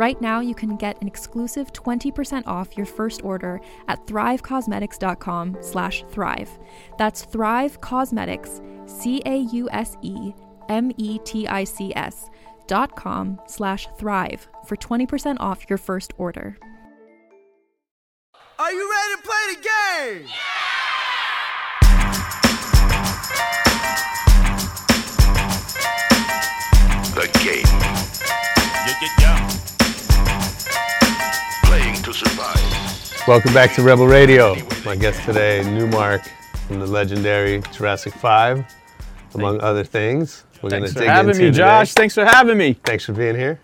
Right now, you can get an exclusive 20% off your first order at thrivecausemetics.com slash thrive. That's Thrive Causemetics, C-A-U-S-E-M-E-T-I-C-S dot com slash thrive for 20% off your first order. Are you ready to play the game? Yeah! The game. Playing to survive. Welcome back to Rebel Radio. My guest today, Nu-Mark from the legendary Jurassic 5, among other things. We're Thanks for dig having into me, today. Josh. Thanks for having me. Thanks for being here.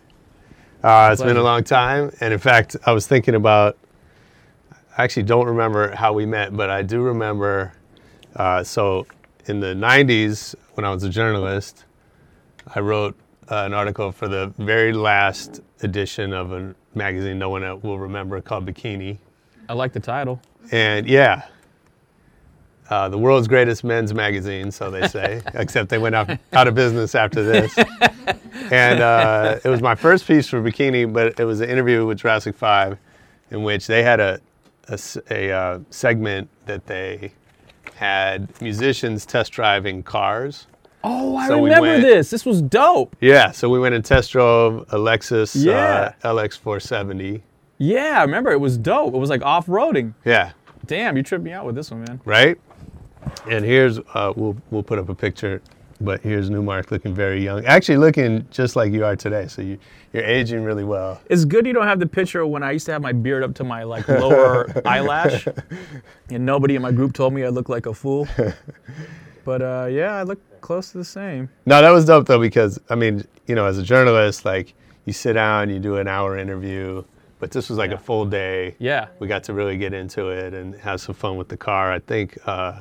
Uh, it's been a long time, and in fact, I was thinking about. I actually don't remember how we met, but I do remember. Uh, so, in the '90s, when I was a journalist, I wrote uh, an article for the very last edition of a magazine no one will remember called Bikini. I like the title. And yeah, uh, the world's greatest men's magazine, so they say, except they went out, out of business after this. and uh, it was my first piece for Bikini, but it was an interview with Jurassic 5 in which they had a uh, segment that they had musicians test driving cars. Oh, I So we remember went- this. This was dope. Yeah, so we went and test drove a Lexus Yeah. uh, LX470. Yeah, I remember it was dope. It was like off roading. Yeah, Damn, you tripped me out with this one, man. right? And here's uh, we'll we'll put up a picture, but here's Nu-Mark looking very young, actually looking just like you are today. So you you're aging really well. It's good you don't have the picture of when I used to have my beard up to my like lower eyelash, and nobody in my group told me I looked like a fool. But uh, yeah, I look close to the same. No, that was dope though because I mean, you know, as a journalist, like you sit down, you do an hour interview, but this was like a full day. Yeah. we got to really get into it and have some fun with the car. I think uh,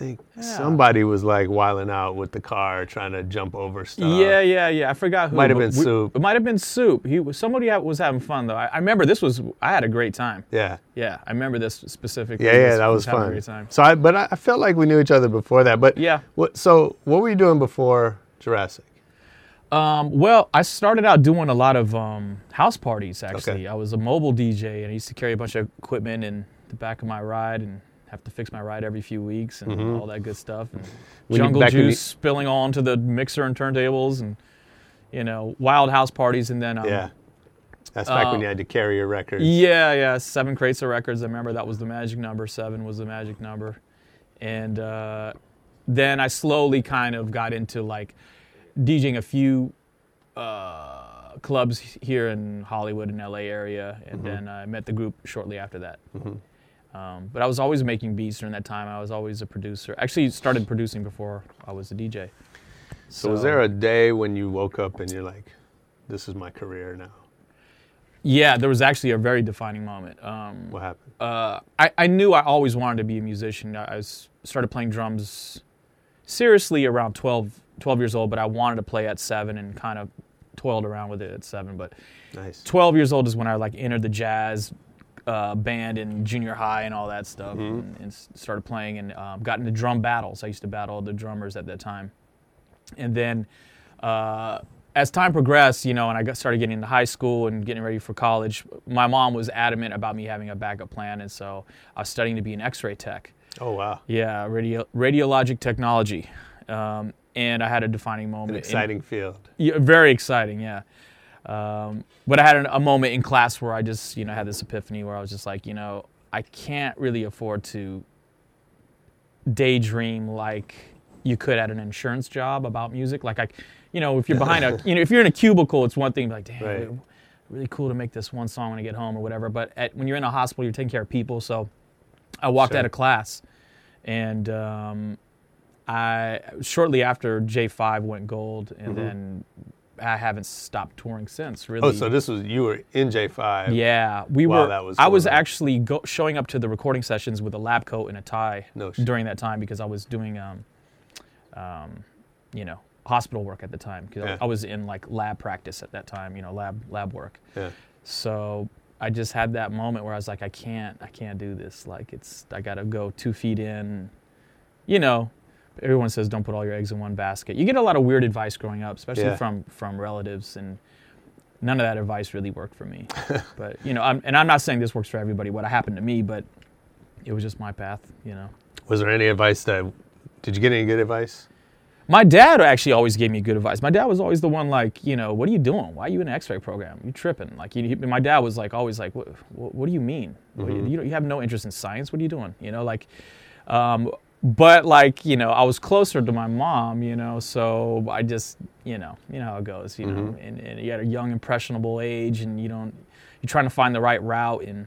I think somebody was like wiling out with the car, trying to jump over stuff. Yeah, yeah, yeah. I forgot who. Might have been we- Soup. It might have been Soup. He was somebody was having fun though. I, I remember this was. I had a great time. yeah. Yeah, I remember this specifically. Yeah, yeah, This that was a fun. great time. So, I, but I, I felt like we knew each other before that. But Yeah. What? So, what were you doing before Jurassic? Um, well, I started out doing a lot of um, house parties. Actually, Okay. I was a mobile DJ, and I used to carry a bunch of equipment in the back of my ride, and have to fix my ride every few weeks, and all that good stuff. And Mm-hmm. When you- jungle back when you- juice spilling onto the mixer and turntables, and you know, wild house parties, and then um, yeah. That's back when uh, you had to carry your records. Yeah, yeah, seven crates of records. I remember that was the magic number. Seven was the magic number, and uh, then I slowly kind of got into like DJing a few uh, clubs here in Hollywood and LA area, and then I met the group shortly after that. Um, but I was always making beats during that time. I was always a producer. Actually, started producing before I was a DJ. So, was there a day when you woke up and you're like, "This is my career now"? Yeah, there was actually a very defining moment. Um, What happened? uh, I, I knew I always wanted to be a musician. I, I was, started playing drums seriously around 12, 12 years old, but I wanted to play at seven and kind of toiled around with it at seven. But nice. 12 years old is when I like entered the jazz uh, band in junior high and all that stuff and, and started playing and um, got into drum battles. I used to battle the drummers at that time. And then uh, as time progressed, you know, and I got started getting into high school and getting ready for college, my mom was adamant about me having a backup plan, and so I was studying to be an X-ray tech. Oh wow. Yeah, radio, radiologic technology, um, and I had a defining moment. An in- exciting field. yeah, very exciting, yeah. Um, but I had an, a moment in class where I just, you know, had this epiphany where I was just like, you know, I can't really afford to daydream like you could at an insurance job about music. Like I, you know, if you're behind a, you know, if you're in a cubicle, it's one thing. Like, damn, Right. really- really cool to make this one song when I get home or whatever. But at, when you're in a hospital, you're taking care of people. So I walked Sure. out of class, and um, I shortly after J5 went gold, and then I haven't stopped touring since. Really. Mm-hmm. Oh, so this was you were in J5. Yeah, we While were. that was I was on. actually go, showing up to the recording sessions with a lab coat and a tie No during that time because I was doing, um, um, you know, hospital work at the time because Yeah. I was in like lab practice at that time. You know, lab lab work. Yeah. So I just had that moment where I was like, I can't, I can't do this. Like it's, I gotta go two feet in. You know, everyone says don't put all your eggs in one basket. You get a lot of weird advice growing up, especially Yeah. from from relatives, and none of that advice really worked for me. but you know, I'm, and I'm not saying this works for everybody. What happened to me, but it was just my path. You know. Was there any advice that? Did you get any good advice? My dad actually always gave me good advice. My dad was always the one like, you know, what are you doing? Why are you in an X-ray program? You tripping? Like, he, he- my dad was like always like, what, what, what do you mean? What- you, you have no interest in science. What are you doing? You know, like, um, but like, you know, I was closer to my mom, you know, so I just, you know, you know how it goes, you know, mm-hmm. and, and you at a young impressionable age, and you don't, you're trying to find the right route, and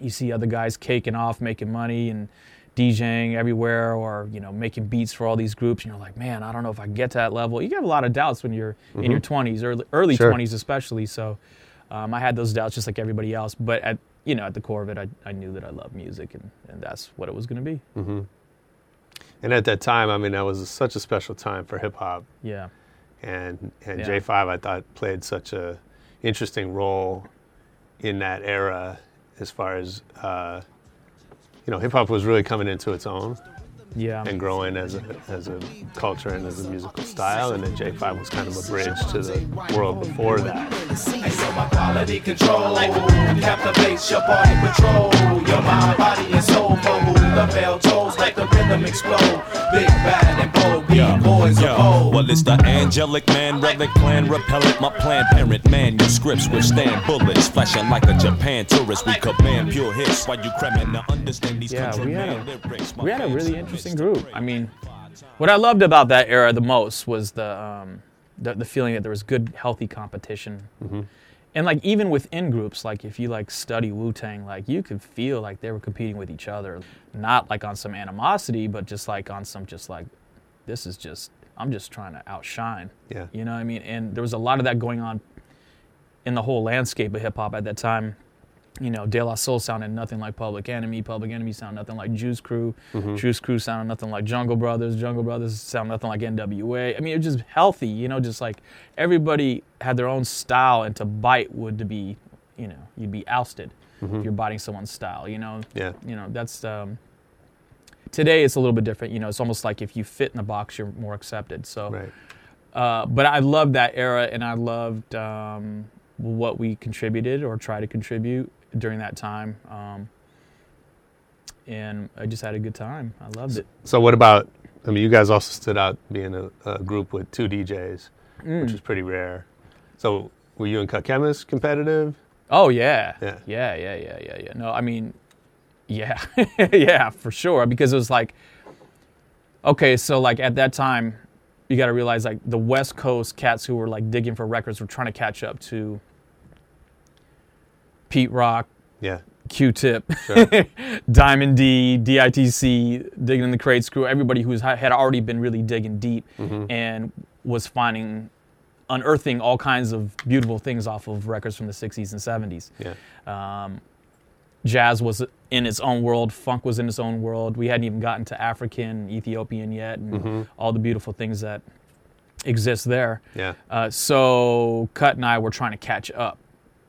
you see other guys caking off, making money, and DJing everywhere, or you know, making beats for all these groups, and you're like, man, I don't know if I can get to that level. You have a lot of doubts when you're in your mm-hmm. 20s, early, early Sure. 20s especially. So, um, I had those doubts just like everybody else. But at you know, at the core of it, I, I knew that I loved music, and, and that's what it was going to be. Mm-hmm. And at that time, I mean, that was such a special time for hip hop, Yeah, and and Yeah. J5 I thought played such a interesting role in that era, as far as uh, you know, hip hop was really coming into its own yeah, and growing as a as a culture and as a musical style, and then J5 was kind of a bridge to the world before that. I so my quality control captivates your body patrol. Your mind, body, and soul for who the bell tolls, let the rhythm explode. Big bad and bold, we boys Yo, of old. well, it's the angelic man, relic plan, repellent. My planned parent manuscripts withstand bullets, flashing like a Japan tourist. We command pure hits while you cramming to understand these Yeah, we had a- lyrics. My we had a really interesting group. I mean, what I loved about that era the most was the um, the, the feeling that there was good, healthy competition. And like even within groups, like if you like study Wu Tang, like you could feel like they were competing with each other, not like on some animosity, but just like on some just like this is just I'm just trying to outshine. Yeah. You know what I mean? And there was a lot of that going on in the whole landscape of hip hop at that time. You know, De La Soul sounded nothing like Public Enemy. Public Enemy sounded nothing like Juice Crew. Juice Crew sounded nothing like Jungle Brothers. Jungle Brothers sounded nothing like NWA. I mean, it was just healthy. You know, just like everybody had their own style, and to bite would to be, you know, you'd be ousted if you're biting someone's style. You know. Yeah. You know, that's. Um, today it's a little bit different. You know, it's almost like if you fit in the box, you're more accepted. So. Right. Uh, but I loved that era, and I loved um, what we contributed or tried to contribute during that time. Um, and I just had a good time. I loved it. So what about? I mean, you guys also stood out being a, a group with two DJs, which is pretty rare. So were you and Cut Chemist competitive? Oh yeah, Yeah. yeah, yeah, yeah, yeah, yeah. No, I mean, yeah, yeah, for sure. Because it was like, okay, so like at that time, you got to realize like the West Coast cats who were like digging for records were trying to catch up to Pete Rock, Yeah. Q-Tip, Sure. Diamond D, DITC, digging in the crates crew, everybody who had already been really digging deep mm-hmm. and was finding, unearthing all kinds of beautiful things off of records from the 60s and 70s. Yeah. Um, jazz was in its own world, funk was in its own world. We hadn't even gotten to African, Ethiopian yet, and mm-hmm. all the beautiful things that exist there. Yeah. Uh, so Cut and I were trying to catch up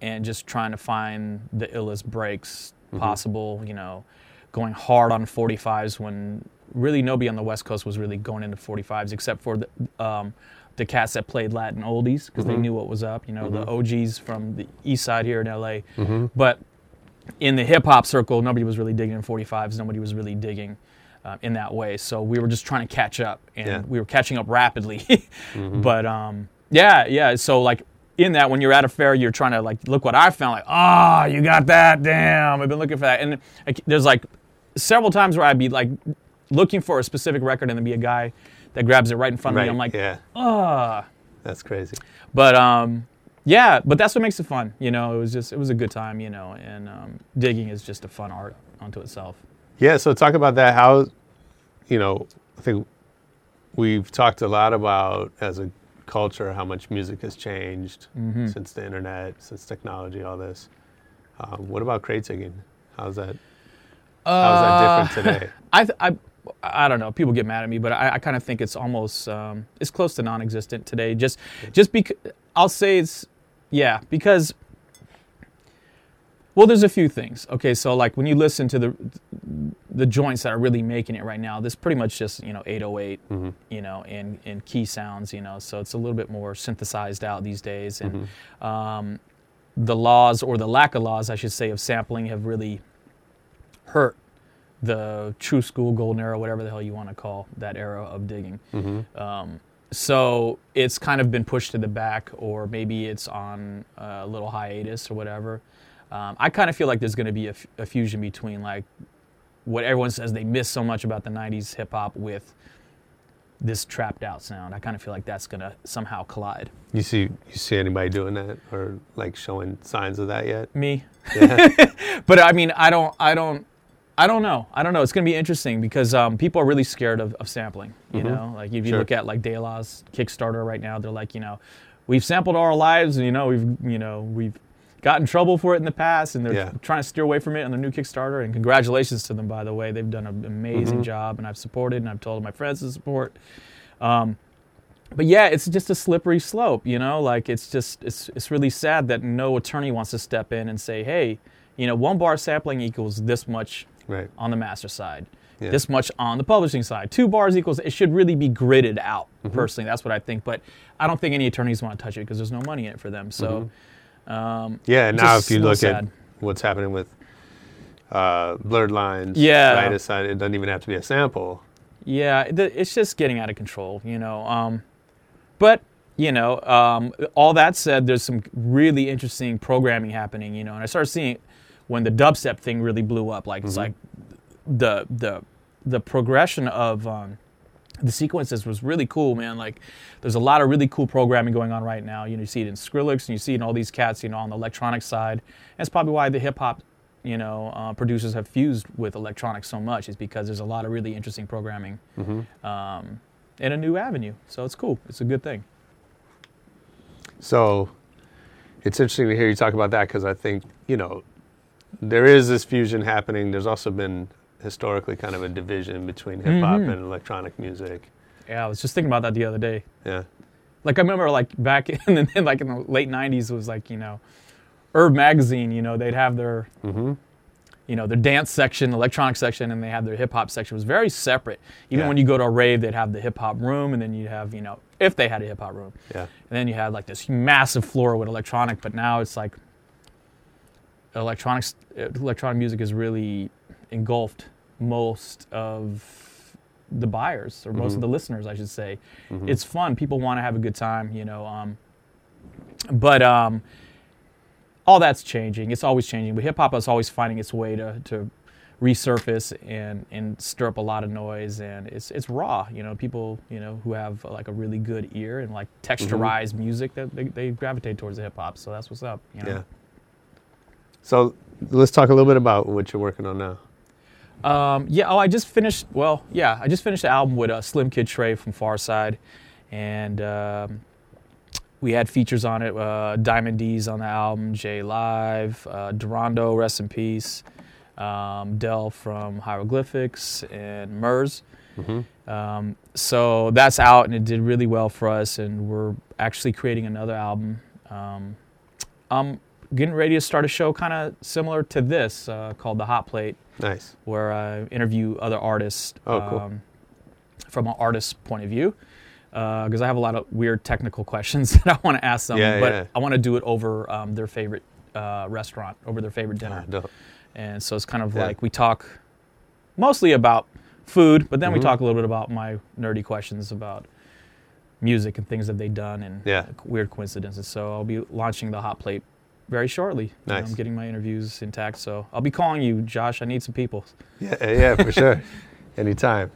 and just trying to find the illest breaks possible, you know, going hard on 45s when really nobody on the West Coast was really going into 45s except for the, um, the cats that played Latin oldies because they knew what was up. You know, the OGs from the East Side here in LA. But in the hip hop circle, nobody was really digging in 45s. Nobody was really digging uh, in that way. So we were just trying to catch up, and Yeah. we were catching up rapidly. But um, yeah, yeah. So like in that, when you're at a fair, you're trying to like look what I found. Like, oh, you got that? Damn, I've been looking for that. And like, there's like several times where I'd be like looking for a specific record, and there'd be a guy that grabs it right in front of Right. me. I'm like, yeah, ah. that's crazy. But um, yeah, but that's what makes it fun. You know, it was just it was a good time. You know, and um, digging is just a fun art unto itself. Yeah, so talk about that. How, you know, I think we've talked a lot about as a culture how much music has changed Mm-hmm. since the internet, since technology, all this. Um, what about crate digging? How's that? How's that different today? I, th- I, I don't know. People get mad at me, but I, I kind of think it's almost um, it's close to non-existent today. Just just because I'll say it's yeah because well, there's a few things. Okay, so like when you listen to the the joints that are really making it right now, this pretty much just you know 808, you know, and and key sounds, you know, so it's a little bit more synthesized out these days, and um, the laws or the lack of laws, I should say, of sampling have really hurt the true school golden era, whatever the hell you want to call that era of digging. Um, so it's kind of been pushed to the back, or maybe it's on a little hiatus or whatever. Um, I kind of feel like there's going to be a, f- a fusion between like what everyone says they miss so much about the '90s hip hop with this trapped out sound. I kind of feel like that's going to somehow collide. You see, you see anybody doing that or like showing signs of that yet? Me, Yeah. but I mean, I don't, I don't, I don't know. I don't know. It's going to be interesting because um, people are really scared of, of sampling. You know, like if you Sure. look at like De La's Kickstarter right now, they're like, you know, we've sampled all our lives, and you know, we've, you know, we've got in trouble for it in the past, and they're Yeah. trying to steer away from it on their new Kickstarter. And congratulations to them, by the way. They've done an amazing job, and I've supported, and I've told my friends to support. Um, but yeah, it's just a slippery slope, you know. Like it's just it's it's really sad that no attorney wants to step in and say, hey, you know, one bar sampling equals this much Right. on the master side, Yeah. this much on the publishing side. Two bars equals. It should really be gridded out. Mm-hmm. Personally, that's what I think. But I don't think any attorneys want to touch it because there's no money in it for them. So um, Yeah, now if you look sad. at what's happening with uh, blurred lines, Yeah. right? It doesn't even have to be a sample. Yeah, it- it's just getting out of control, you know. Um, but you know, um, all that said, there's some really interesting programming happening, you know. And I started seeing when the dubstep thing really blew up. Like it's like the the the progression of um, the sequences was really cool, man. Like there's a lot of really cool programming going on right now. You know, you see it in Skrillex and you see it in all these cats, you know, on the electronic side. That's probably why the hip hop, you know, uh, producers have fused with electronics so much is because there's a lot of really interesting programming um, in a new avenue. So it's cool. It's a good thing. So it's interesting to hear you talk about that because I think, you know, there is this fusion happening. There's also been historically kind of a division between hip hop Mm-hmm. and electronic music. Yeah, I was just thinking about that the other day. Yeah. Like I remember, like back in the, like in the late '90s, it was like you know, URB magazine. You know, they'd have their, you know, their dance section, electronic section, and they had their hip hop section. It was very separate. Even Yeah. when you go to a rave, they'd have the hip hop room, and then you'd have you know, if they had a hip hop room, Yeah. and then you had like this massive floor with electronic. But now it's like electronics, electronic music is really engulfed most of the buyers or most of the listeners, I should say. It's fun. People want to have a good time, you know. Um, but um, all that's changing. It's always changing. But hip hop is always finding its way to, to resurface and, and stir up a lot of noise. And it's it's raw. You know, people you know who have like a really good ear and like texturized music that they, they gravitate towards the hip hop. So that's what's up. You know? Yeah. So let's talk a little bit about what you're working on now. Um, yeah. Oh, I just finished. Well, yeah, I just finished the album with uh, Slim Kid Trey from Pharcyde, and um, we had features on it. Uh, Diamond D's on the album, J Live, uh, Durando, rest in peace, um, Del from Hieroglyphics, and Murs. Um, so that's out, and it did really well for us. And we're actually creating another album. Um, I'm getting ready to start a show kind of similar to this uh, called The Hot Plate, Nice. where I interview other artists Oh, cool. um, from an artist's point of view. Because I have a lot of weird technical questions that I want to ask them, Yeah, but yeah. I want to do it over um, their favorite uh, restaurant, over their favorite dinner. Ah. And so it's kind of Yeah. like we talk mostly about food, but then we Mhm. talk a little bit about my nerdy questions about music and things that they've done and Yeah. weird coincidences. So I'll be launching the hot plate very shortly. Nice. I'm getting my interviews intact. So I'll be calling you, Josh. I need some people. Yeah, yeah, for sure. Anytime.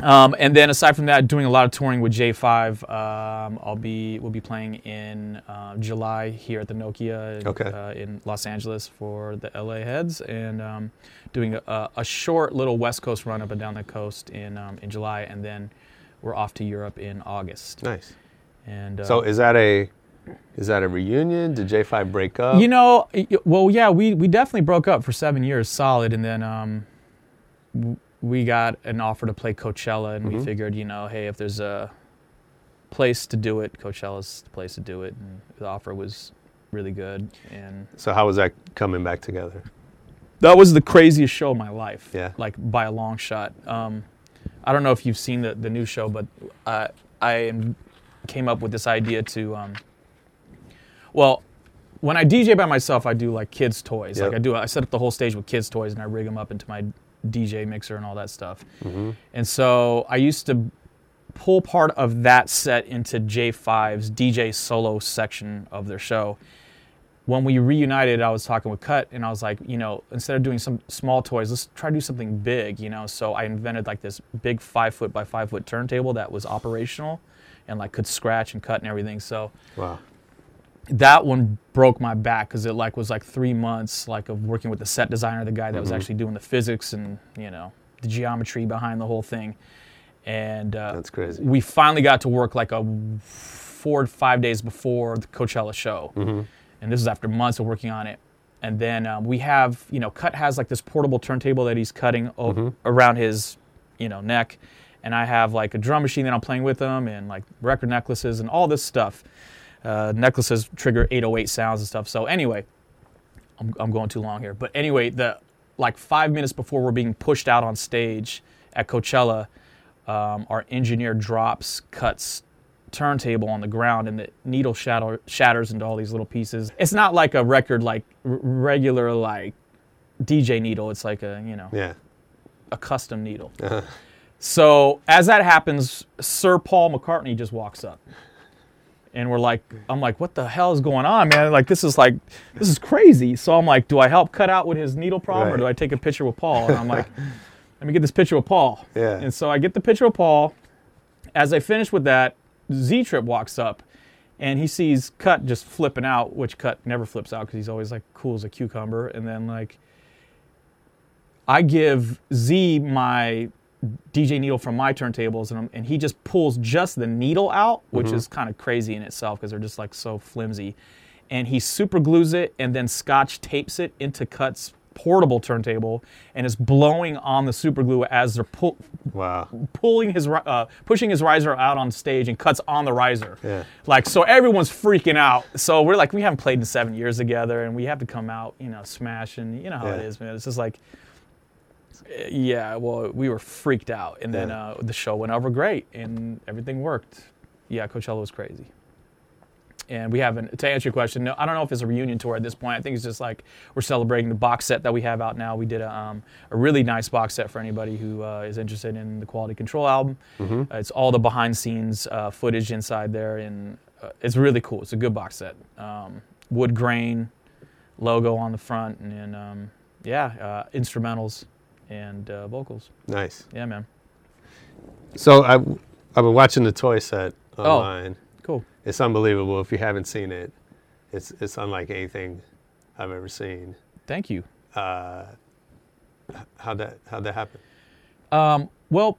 Um, and then aside from that, doing a lot of touring with J5. Um, I'll be we'll be playing in uh, July here at the Nokia in, Okay. uh, in Los Angeles for the LA Heads, and um, doing a, a short little West Coast run up and down the coast in um, in July, and then we're off to Europe in August. Nice. And uh, So is that a is that a reunion? Did J5 break up? You know, well, yeah, we, we definitely broke up for seven years solid, and then um, we got an offer to play Coachella, and we Mhm. figured, you know, hey, if there's a place to do it, Coachella's the place to do it, and the offer was really good, and so how was that coming back together? that was the craziest show of my life, Yeah. like by a long shot. Um, I don't know if you've seen the the new show, but uh, I am- came up with this idea to, um, well, when I DJ by myself, I do like kids' toys. Like I do, I set up the whole stage with kids' toys, and I rig them up into my DJ mixer and all that stuff. Mm-hmm. And so I used to pull part of that set into J5's DJ solo section of their show. When we reunited, I was talking with Cut, and I was like, you know, instead of doing some small toys, let's try to do something big, you know. So I invented like this big five foot by five foot turntable that was operational, and like could scratch and cut and everything. So Wow. That one broke my back because it like was like three months like of working with the set designer, the guy that was Mhm. actually doing the physics and you know the geometry behind the whole thing. And uh, That's crazy. we finally got to work like a four or five days before the Coachella show, Mhm. and this is after months of working on it. And then um, we have you know Cut has like this portable turntable that he's cutting o- Mhm. around his you know neck, and I have like a drum machine that I'm playing with him, and like record necklaces and all this stuff. Uh, necklaces trigger 808 sounds and stuff. So anyway, I'm, I'm going too long here. But anyway, the like five minutes before we're being pushed out on stage at Coachella, um, our engineer drops cuts turntable on the ground and the needle shatter, shatters into all these little pieces. It's not like a record like r- regular like DJ needle. It's like a you know Yeah. a custom needle. Uh-huh. So as that happens, Sir Paul McCartney just walks up. And we're like, I'm like, what the hell is going on, man? Like, this is like, this is crazy. So I'm like, do I help cut out with his needle problem or do I take a picture with Paul? And I'm like, let me get this picture with Paul. Yeah. And so I get the picture with Paul. As I finish with that, Z Trip walks up and he sees Cut just flipping out, which Cut never flips out because he's always like cool as a cucumber. And then, like, I give Z my DJ needle from my turntables, and, and he just pulls just the needle out, which is kind of crazy in itself because they're just like so flimsy. And he super glues it and then scotch tapes it into Cut's portable turntable and is blowing on the super glue as they're pull, Wow. pulling his uh, pushing his riser out on stage and cuts on the riser. Yeah. Like so everyone's freaking out. So we're like we haven't played in 7 years together and we have to come out, you know, smash and you know how it Yeah. is, man. It's just like uh, yeah, well, we were freaked out and then Yeah. uh, the show went over great and everything worked. Yeah, Coachella was crazy. And we haven't, to answer your question, no, I don't know if it's a reunion tour at this point. I think it's just like we're celebrating the box set that we have out now. We did a, um, a really nice box set for anybody who uh, is interested in the Quality Control album. Uh, it's all the behind scenes uh, footage inside there, and uh, it's really cool. It's a good box set. Um, wood grain logo on the front, and, then um, yeah, uh, instrumentals and uh, vocals. Nice. Yeah, man. So I, I've been watching the toy set online. Oh. Cool. It's unbelievable. If you haven't seen it, it's it's unlike anything I've ever seen. Thank you. Uh, how'd that how'd that happen? Um, well,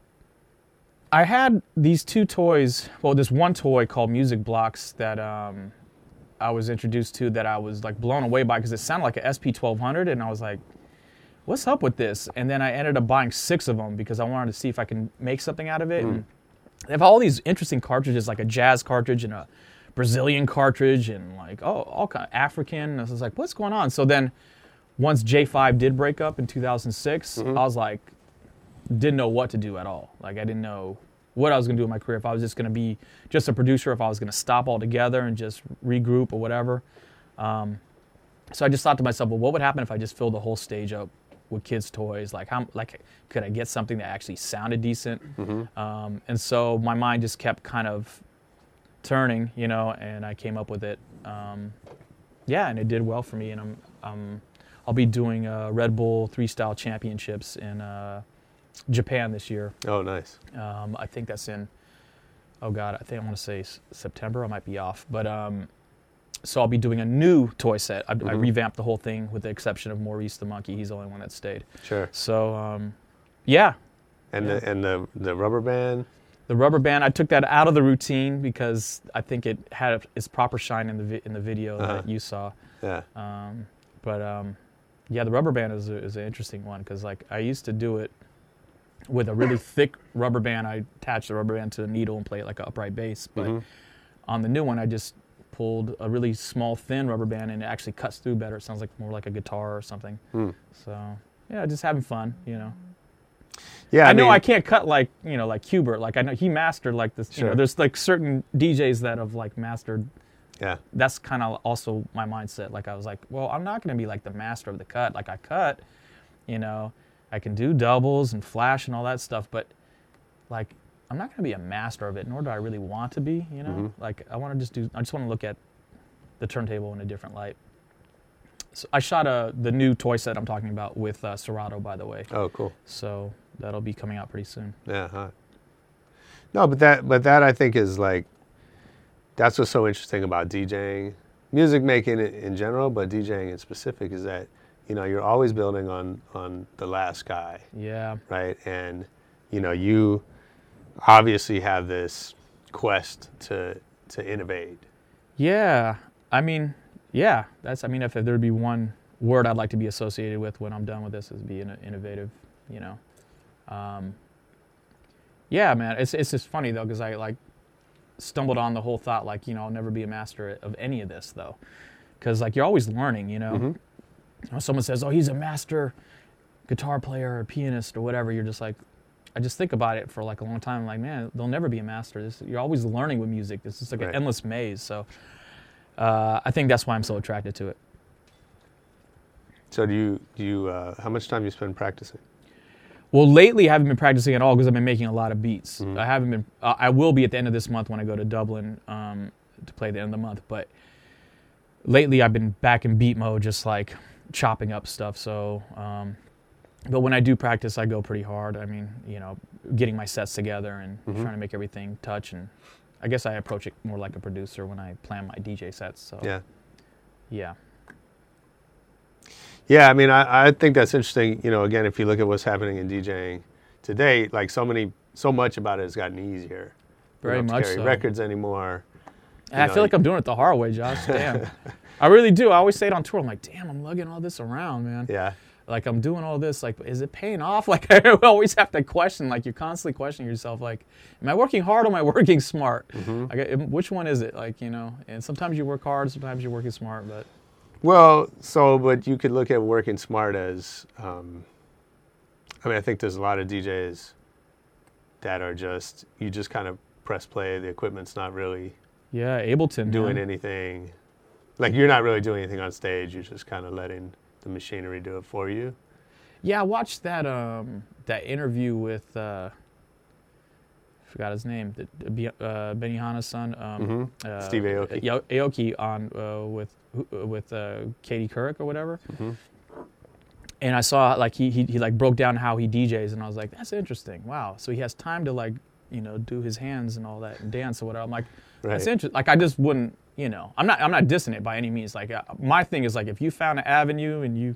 I had these two toys. Well, this one toy called Music Blocks that um, I was introduced to that I was like blown away by because it sounded like an SP1200, and I was like, "What's up with this?" And then I ended up buying six of them because I wanted to see if I can make something out of it. And they have all these interesting cartridges, like a jazz cartridge and a Brazilian cartridge and like oh all kind of African. And I was like, what's going on? So then once J5 did break up in 2006, I was like, didn't know what to do at all. Like I didn't know what I was gonna do in my career. If I was just gonna be just a producer, if I was gonna stop altogether and just regroup or whatever. Um, so I just thought to myself, well, what would happen if I just filled the whole stage up with kids' toys? Like how like could I get something that actually sounded decent? Um, and so my mind just kept kind of turning, you know, and I came up with it. Um, yeah, and it did well for me, and I'm, um, I'll be doing uh, Red Bull Three Style Championships in uh, Japan this year. Oh, nice. Um, I think that's in, oh God, I think I want to say s- September. I might be off, but um, so I'll be doing a new toy set. I, I revamped the whole thing with the exception of Maurice the monkey. He's the only one that stayed. Sure. So um, yeah, And the and the the rubber band. the rubber band. I took that out of the routine because I think it had its proper shine in the vi- in the video Uh-huh. that you saw. Yeah. Um, but um, yeah, the rubber band is, a, is an interesting one because like I used to do it with a really thick rubber band. I attached the rubber band to the needle and play it like an upright bass. But Mm-hmm. on the new one, I just pulled a really small, thin rubber band and it actually cuts through better. It sounds like more like a guitar or something. Hmm. So yeah, just having fun, you know. Yeah. I, know mean, I can't cut like you know like Qbert. Like I know he mastered like this. You know, Sure. there's like certain DJs that have like mastered Yeah. that's kind of also my mindset. Like I was like, well, I'm not going to be like the master of the cut. Like I cut, you know, I can do doubles and flash and all that stuff, but like I'm not going to be a master of it, nor do I really want to be. You know, like I want to just do. I just want to look at the turntable in a different light. So I shot a the new toy set I'm talking about with uh, Serato, by the way. Oh, cool. So that'll be coming out pretty soon. Yeah. Huh. No, but that but that I think is like that's what's so interesting about DJing, music making in, in general, but DJing in specific is that you know you're always building on on the last guy, Yeah. right? And you know you obviously have this quest to to innovate. Yeah, I mean, yeah, that's. I mean, if there'd be one word I'd like to be associated with when I'm done with this, is be inno- innovative. You know, um, yeah, man. It's it's just funny though because I like stumbled on the whole thought like you know I'll never be a master of any of this though, because like you're always learning. You know, when someone says, "Oh, he's a master guitar player or pianist or whatever," you're just like. I just think about it for like a long time. like, man, they'll never be a master. This, you're always learning with music. It's just like Right. an endless maze. So, uh, I think that's why I'm so attracted to it. So do you do you uh, how much time do you spend practicing? Well, lately I haven't been practicing at all because I've been making a lot of beats. I haven't been. Uh, I will be at the end of this month when I go to Dublin um, to play the end of the month. But lately I've been back in beat mode, just like chopping up stuff. So, um, but when I do practice, I go pretty hard. I mean, you know, getting my sets together and mm-hmm. trying to make everything touch. And I guess I approach it more like a producer when I plan my DJ sets. So Yeah. yeah. Yeah, I mean, I, I think that's interesting. You know, again, if you look at what's happening in DJing today, like so many, so much about it has gotten easier. You Very don't much carry so. records anymore. And I know, feel like I'm doing it the hard way, Josh. Damn. I really do. I always say it on tour. I'm like, damn, I'm lugging all this around, man. Yeah, Like I'm doing all this. Like, is it paying off? Like I always have to question. Like you're constantly questioning yourself. Like, am I working hard or am I working smart? Mm-hmm. Like, which one is it? Like, you know. And sometimes you work hard. Sometimes you're working smart. But Well, so but you could look at working smart as, um, I mean, I think there's a lot of DJs that are just you just kind of press play. The equipment's not really yeah, Ableton doing man. anything. Like you're not really doing anything on stage. You're just kind of letting the machinery do it for you. Yeah, I watched that um that interview with uh forgot his name, the, uh, Benihana's son, um, uh, Mm-hmm. Steve Aoki. Aoki on uh, with with uh, Katie Couric or whatever. Mm-hmm. And I saw like he, he he like broke down how he DJs, and I was like, that's interesting. Wow, so he has time to like you know do his hands and all that and dance or whatever. I'm like, that's interesting. Like I just wouldn't, you know, I'm not I'm not dissing it by any means. Like uh, my thing is like if you found an avenue and you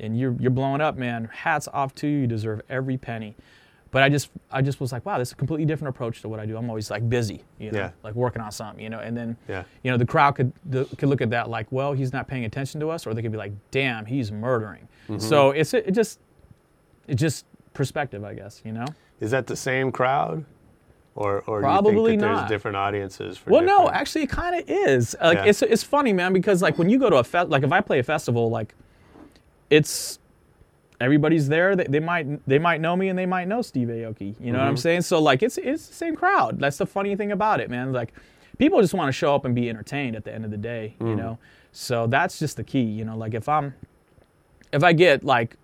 and you're you're blowing up, man. Hats off to you. You deserve every penny. But I just I just was like, wow, this is a completely different approach to what I do. I'm always like busy, you know, Yeah. like working on something, you know. And then Yeah. you know the crowd could the, could look at that like, well, he's not paying attention to us, or they could be like, damn, he's murdering. Mm-hmm. So it's it just it's just perspective, I guess, you know. Is that the same crowd? Or or Probably you think that not. there's different audiences for Well, no, actually, it kind of is. Like, Yeah. it's it's funny, man, because like when you go to a fe- like if I play a festival, like it's everybody's there. They, they might they might know me and they might know Steve Aoki. You know what I'm mm-hmm. saying? So like it's it's the same crowd. That's the funny thing about it, man. Like people just want to show up and be entertained at the end of the day. You mm. know, so that's just the key. You know, like if I'm if I get like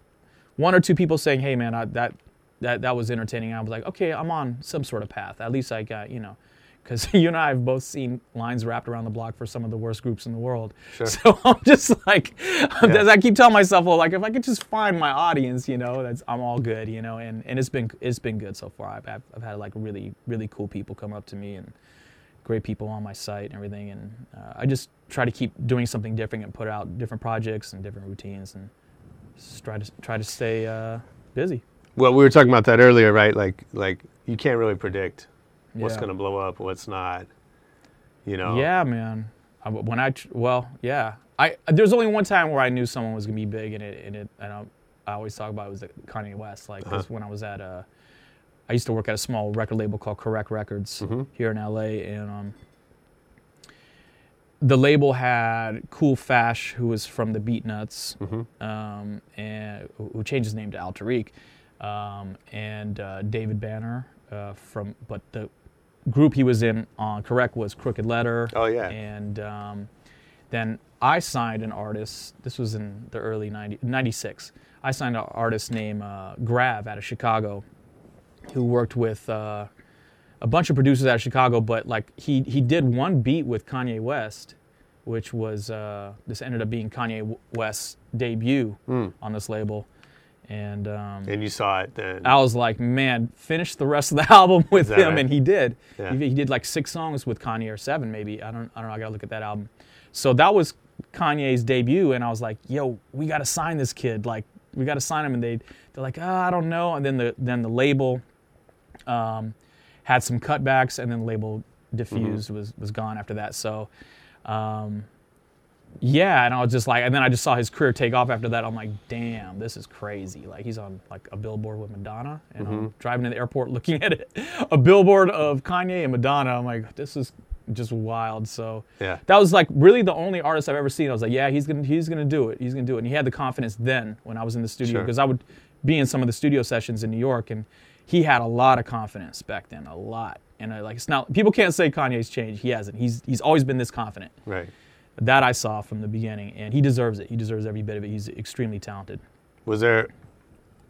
one or two people saying, "Hey, man, I, that that that was entertaining," I was like, "Okay, I'm on some sort of path. At least I got you know." Because you and I have both seen lines wrapped around the block for some of the worst groups in the world. Sure. So I'm just like, as I keep telling myself, well, like if I could just find my audience, you know, that's I'm all good, you know. And, and it's been it's been good so far. I've, I've I've had like really really cool people come up to me and great people on my site and everything. And uh, I just try to keep doing something different and put out different projects and different routines and just try to try to stay uh, busy. Well, we were talking about that earlier, right? Like like you can't really predict what's Yeah. going to blow up, what's not. You know. Yeah, man. I, when I well, yeah. I there's only one time where I knew someone was gonna be big, and it and it and I, I always talk about it was Kanye West. Like 'cause when I was at uh, I used to work at a small record label called Correct Records here in LA, and um, the label had Kool Fash, who was from the Beatnuts, um, and who who changed his name to Al Tariq, um, and uh, David Banner uh, from, but the group he was in on Correct was Crooked Letter. Oh, yeah. And um, then I signed an artist. This was in the early 90, 96. I signed an artist named uh, Grav out of Chicago, who worked with uh, a bunch of producers out of Chicago. But like he he did one beat with Kanye West, which was uh, this ended up being Kanye West's debut on this label. And um, And you saw it then. I was like, man, finish the rest of the album with him, right? and he did. Yeah. He, he did like six songs with Kanye or seven, maybe. I don't, I don't know. I gotta look at that album. So that was Kanye's debut, and I was like, yo, we gotta sign this kid. Like, we gotta sign him, and they, they're like, oh, I don't know. And then the, then the label, um, had some cutbacks, and then the label diffused was was gone after that. So, um, yeah, and I was just like, and then I just saw his career take off after that. I'm like, damn, this is crazy. Like he's on like a billboard with Madonna, and I'm mm-hmm. driving to the airport looking at it, a billboard of Kanye and Madonna. I'm like, this is just wild. So Yeah. that was like really the only artist I've ever seen. I was like, yeah, he's gonna he's gonna do it. He's gonna do it. And he had the confidence then when I was in the studio Sure. because I would be in some of the studio sessions in New York, and he had a lot of confidence back then, a lot. And I, like it's not people can't say Kanye's changed. He hasn't. He's he's always been this confident. right. That I saw from the beginning, and he deserves it. He deserves every bit of it. He's extremely talented. Was there?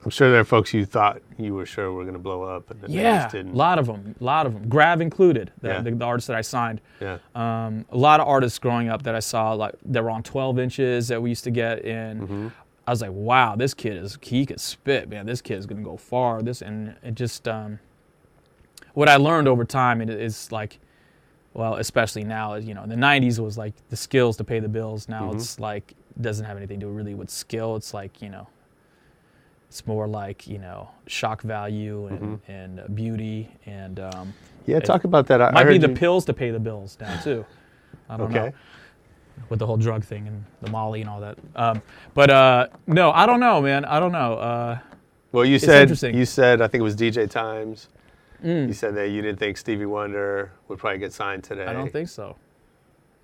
I'm sure there are folks you thought you were sure were going to blow up, and Yeah, a lot of them, a lot of them. Grav included, the, Yeah. the, the artist that I signed. Yeah. Um, a lot of artists growing up that I saw, like that were on 12 inches that we used to get in. Mm-hmm. I was like, wow, this kid is he could spit, man. This kid is gonna go far. This and it just um, what I learned over time it is like, well, especially now, you know, in the 90s was like the skills to pay the bills. Now Mm-hmm. it's like doesn't have anything to do really with skill. It's like you know, it's more like you know shock value and Mm-hmm. and uh, beauty and um, yeah. Talk about that. I, might be the you- pills to pay the bills now too. I don't Okay. know with the whole drug thing and the Molly and all that. Um, but uh, no, I don't know, man. I don't know. Uh, Well, you said interesting. You said I think it was DJ Times. You said that you didn't think Stevie Wonder would probably get signed today. I don't think so.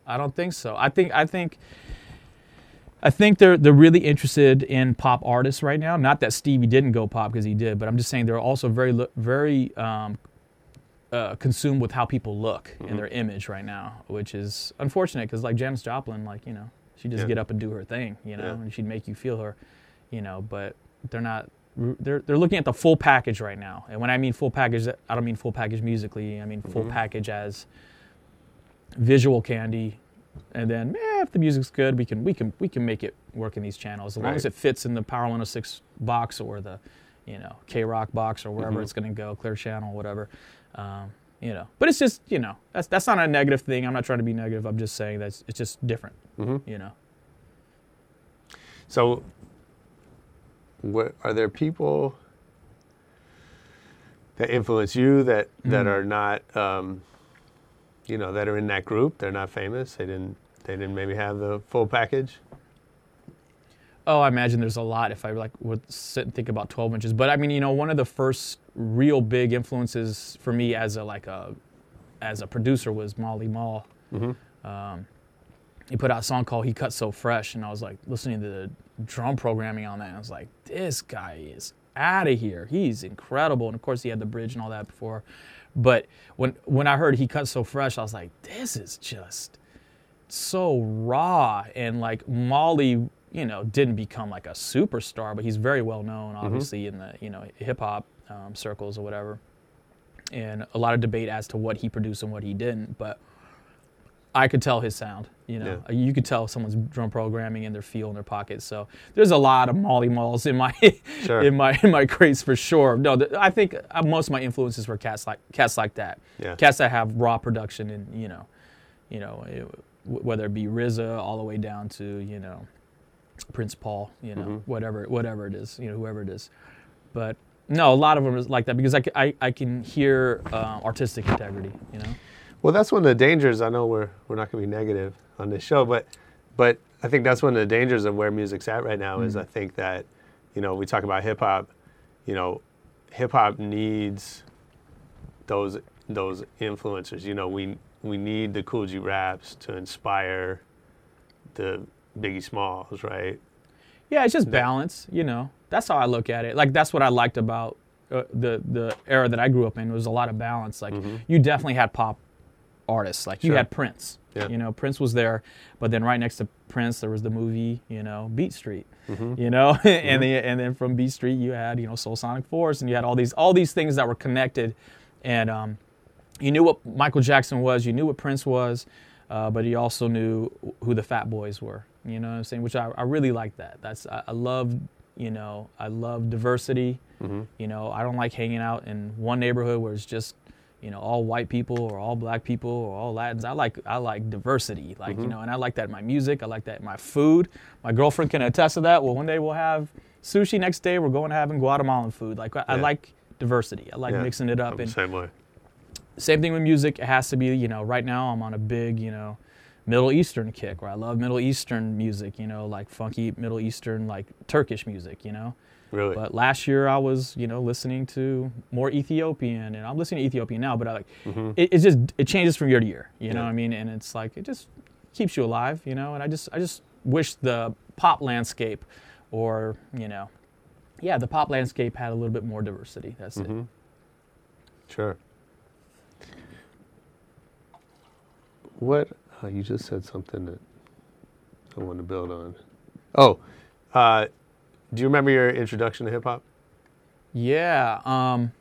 I don't think so. I think I think I think they're they're really interested in pop artists right now. Not that Stevie didn't go pop because he did, but I'm just saying they're also very very um, uh, consumed with how people look and their image right now, which is unfortunate because like Janis Joplin, like you know, she just Yeah. get up and do her thing, you know, Yeah. and she'd make you feel her, you know. But they're not. They're they're looking at the full package right now, and when I mean full package, I don't mean full package musically. I mean full package as visual candy, and then eh, if the music's good, we can we can we can make it work in these channels as long as it fits in the Power 106 box or the, you know, KROQ box or wherever it's going to go, Clear Channel, whatever. Um, you know, but it's just you know that's that's not a negative thing. I'm not trying to be negative. I'm just saying that it's just different. You know. So, what are there people that influence you that Mm. that are not, um, you know, that are in that group? They're not famous. They didn't. They didn't maybe have the full package. Oh, I imagine there's a lot if I like would sit and think about 12 inches. But I mean, you know, one of the first real big influences for me as a like a as a producer was Marley Marl. Um, he put out a song called "He Cut So Fresh," and I was like listening to the drum programming on that. And I was like, this guy is out of here. He's incredible. And of course, he had the bridge and all that before. But when when I heard "He Cut So Fresh," I was like, this is just so raw and like Marley, you know, didn't become like a superstar, but he's very well known, obviously, in the you know hip hop um, circles or whatever. And a lot of debate as to what he produced and what he didn't, but I could tell his sound. You know, Yeah. you could tell someone's drum programming and their feel in their pocket. So there's a lot of Marley Marls in my Sure. in my in my crates for sure. No, th- I think uh, most of my influences were cats like cats like that. Yeah. Cats that have raw production and you know, you know, it, w- whether it be RZA all the way down to you know, Prince Paul, you know, Mm-hmm. whatever whatever it is, you know, whoever it is. But no, a lot of them is like that because I, c- I, I can hear uh, artistic integrity. You know. Well, that's one of the dangers. I know we're we're not going to be negative on this show, but but I think that's one of the dangers of where music's at right now. Is I think that you know we talk about hip hop, you know, hip hop needs those those influencers. You know, we we need the Kool G Raps to inspire the Biggie Smalls, right? Yeah, it's just balance. You know, that's how I look at it. Like that's what I liked about uh, the the era that I grew up in. Was a lot of balance. Like you definitely had pop artists. Like you had Prince. Yeah. You know, Prince was there, but then right next to Prince there was the movie. You know, Beat Street. You know, and then and then from Beat Street you had you know Soulsonic Force, and you had all these all these things that were connected, and um, you knew what Michael Jackson was, you knew what Prince was, uh, but you also knew who the Fat Boys were. You know what I'm saying? Which I, I really like that. That's I, I love you know I love diversity. You know I don't like hanging out in one neighborhood where it's just you know all white people or all black people or all Latins. I like I like diversity. Like you mm-hmm. know, and I like that in my music. I like that in my food. My girlfriend can attest to that. Well, one day we'll have sushi. Next day we're going to having Guatemalan food. Like I, I like diversity. I like Yeah, mixing it up I'm and same way. same thing with music. It has to be, you know, right now I'm on a big, you know, Middle Eastern kick where I love Middle Eastern music, you know, like funky Middle Eastern, like Turkish music, you know. Really. But last year I was, you know, listening to more Ethiopian, and I'm listening to Ethiopian now. But I like, it, it just it changes from year to year, you know Mm-hmm. What I mean? And it's like it just keeps you alive, you know. And I just I just wish the pop landscape, or you know, yeah, the pop landscape had a little bit more diversity. That's Mm-hmm. it. Sure. What uh, you just said something that I want to build on. Oh, uh, do you remember your introduction to hip hop? Yeah. Um,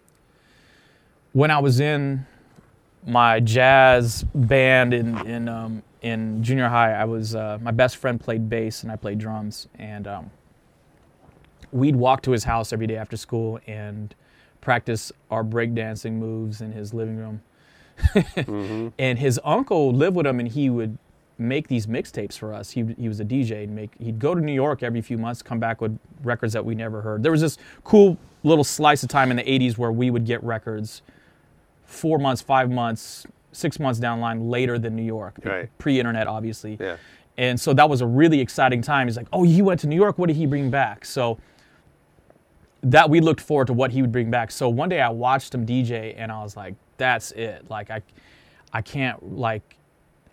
when I was in my jazz band in in um, in junior high, I was uh, my best friend played bass and I played drums, and um, we'd walk to his house every day after school and practice our breakdancing moves in his living room. Mm-hmm. And his uncle lived with him, and he would make these mixtapes for us. He, he was a DJ, and make he'd go to New York every few months, come back with records that we never heard. There was this cool little slice of time in the '80s where we would get records four months, five months, six months down the line later than New York, Right. pre-internet, obviously. Yeah. And so that was a really exciting time. He's like, "Oh, he went to New York. What did he bring back?" So that we looked forward to what he would bring back. So one day I watched him DJ, and I was like, "That's it. Like I, I can't like."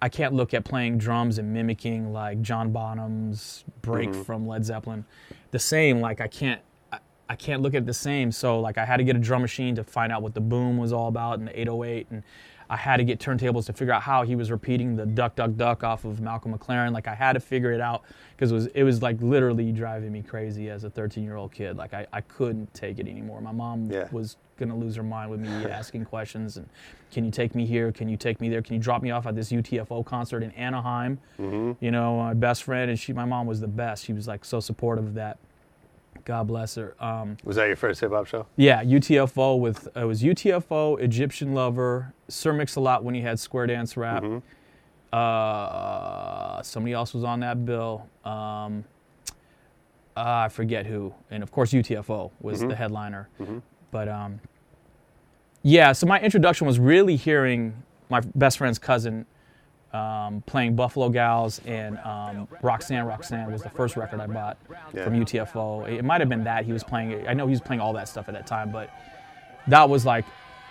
I can't look at playing drums and mimicking like John Bonham's break mm-hmm. from Led Zeppelin the same. Like I can't, I, I can't look at it the same. So like I had to get a drum machine to find out what the boom was all about and the 808, and I had to get turntables to figure out how he was repeating the duck duck duck off of Malcolm McLaren. Like I had to figure it out because it was it was like literally driving me crazy as a 13 year old kid. Like I, I couldn't take it anymore. My mom Yeah. was gonna lose her mind with me asking questions and can you take me here? Can you take me there? Can you drop me off at this UTFO concert in Anaheim? You know, my best friend and she, my mom was the best. She was like so supportive of that. God bless her. Um, Was that your first hip hop show? yeah, UTFO with it was UTFO, Egyptian Lover, Sir Mix-a-Lot when he had Square Dance Rap. Uh, somebody else was on that bill. Um, uh, I forget who, and of course UTFO was the headliner. But um, yeah, so my introduction was really hearing my best friend's cousin um, playing Buffalo Gals and um, Roxanne. Roxanne was the first record I bought Yeah. from UTFO. It might have been that he was playing. It. I know he was playing all that stuff at that time, but that was like,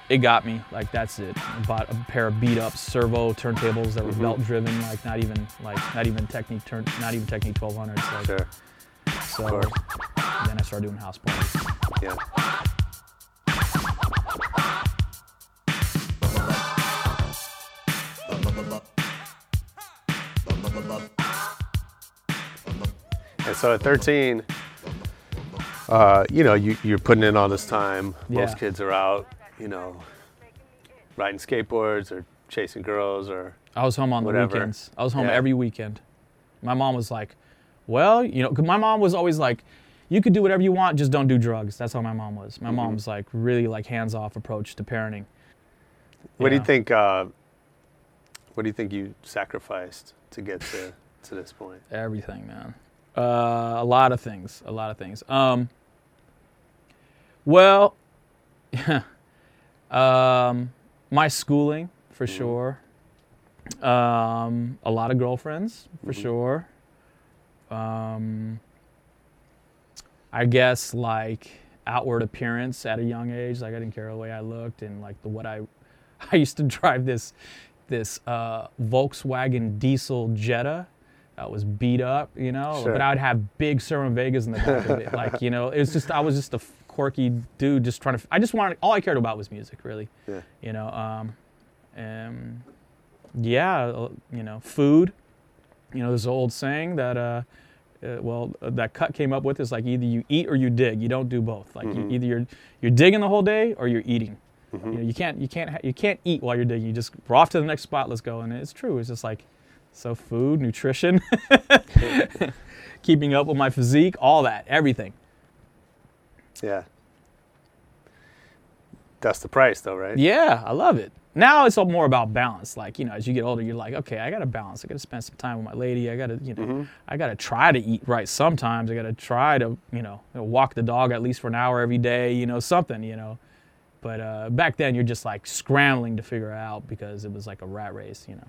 it got me. Like that's it. I bought a pair of beat up servo turntables that were Mm-hmm. belt driven, like not even like not even Technics turn, not even Technics 1200s. Like, Sure. so then I started doing house parties. Yeah. And so at 13, uh, you know, you, you're putting in all this time. Most kids are out, you know, riding skateboards or chasing girls or I was home on Whatever. the weekends. I was home Yeah. every weekend. My mom was like, "Well, you know," 'cause my mom was always like, "You could do whatever you want, just don't do drugs." That's how my mom was. My Mm-hmm. mom was like really like hands-off approach to parenting. What do you think? Uh, what do you think you sacrificed to get to to this point? Everything, man. Uh, a lot of things. A lot of things. Um, well, um, my schooling for sure. Um, a lot of girlfriends for sure. Um, I guess like outward appearance at a young age. Like I didn't care the way I looked and like the what I. I used to drive this this uh, Volkswagen diesel Jetta that was beat up, you know. Sure. But I would have big Cerwin-Vegas in the back of it, like you know. It was just I was just a quirky dude, just trying to. I just wanted all I cared about was music, really. Yeah. You know. Um, and yeah, uh, you know, food. You know, there's an old saying that. Uh, uh, well, uh, that cut came up with is like either you eat or you dig. You don't do both. Like you, either you're you're digging the whole day or you're eating. You, know, you can't you can't ha- you can't eat while you're digging. You just we're off to the next spot. Let's go. And it's true. It's just like so food, nutrition, keeping up with my physique, all that, everything. Yeah. That's the price, though, right? Yeah, I love it. Now it's all more about balance. Like you know, as you get older, you're like, okay, I got to balance. I got to spend some time with my lady. I got to, you know, I got to try to eat right sometimes. I got to try to, you know, walk the dog at least for an hour every day. You know, something. You know, but uh, back then you're just like scrambling to figure it out because it was like a rat race. You know.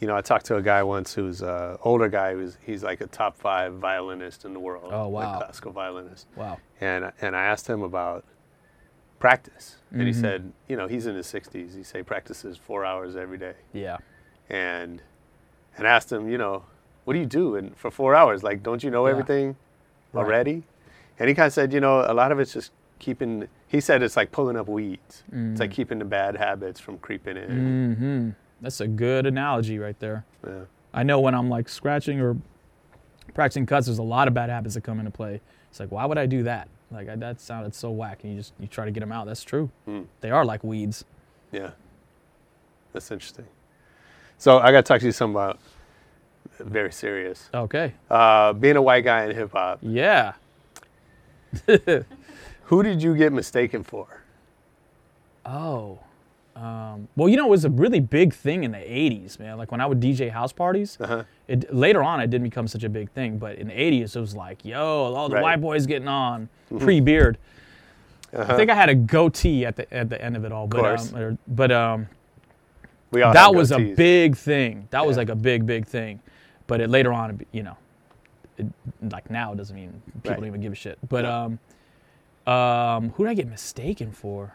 You know, I talked to a guy once who's an older guy who's he's like a top five violinist in the world. Oh, wow. Like classical violinist. Wow. And and I asked him about practice, and he Mm-hmm. said, you know, he's in his 60s. He say practices four hours every day, Yeah. and and asked him, you know, what do you do and for four hours? Like, don't you know Yeah. everything Right. already? And he kind of said, you know, a lot of it's just keeping. He said it's like pulling up weeds. It's Mm. like keeping the bad habits from creeping in. Mm-hmm. That's a good analogy right there. Yeah. I know when I'm like scratching or practicing cuts, there's a lot of bad habits that come into play. It's like, why would I do that? Like I, that sounded so whack, and you just you try to get them out. That's true. Mm. They are like weeds. Yeah. That's interesting. So I got to talk to you some about very serious. Okay. Uh, being a white guy in hip hop, Yeah. who did you get mistaken for? Oh. Um, well, you know, it was a really big thing in the '80s, man. Like when I would DJ house parties. Uh-huh. It, later on, it didn't become such a big thing, but in the '80s, it was like, yo, all the Right. white boys getting on pre-beard. I think I had a goatee at the at the end of it all, but um, but um, that was a big thing. That was like a big, big thing. But it, later on, you know, it, like now it doesn't mean people Right. don't even give a shit. But Yeah. um, um, who did I get mistaken for?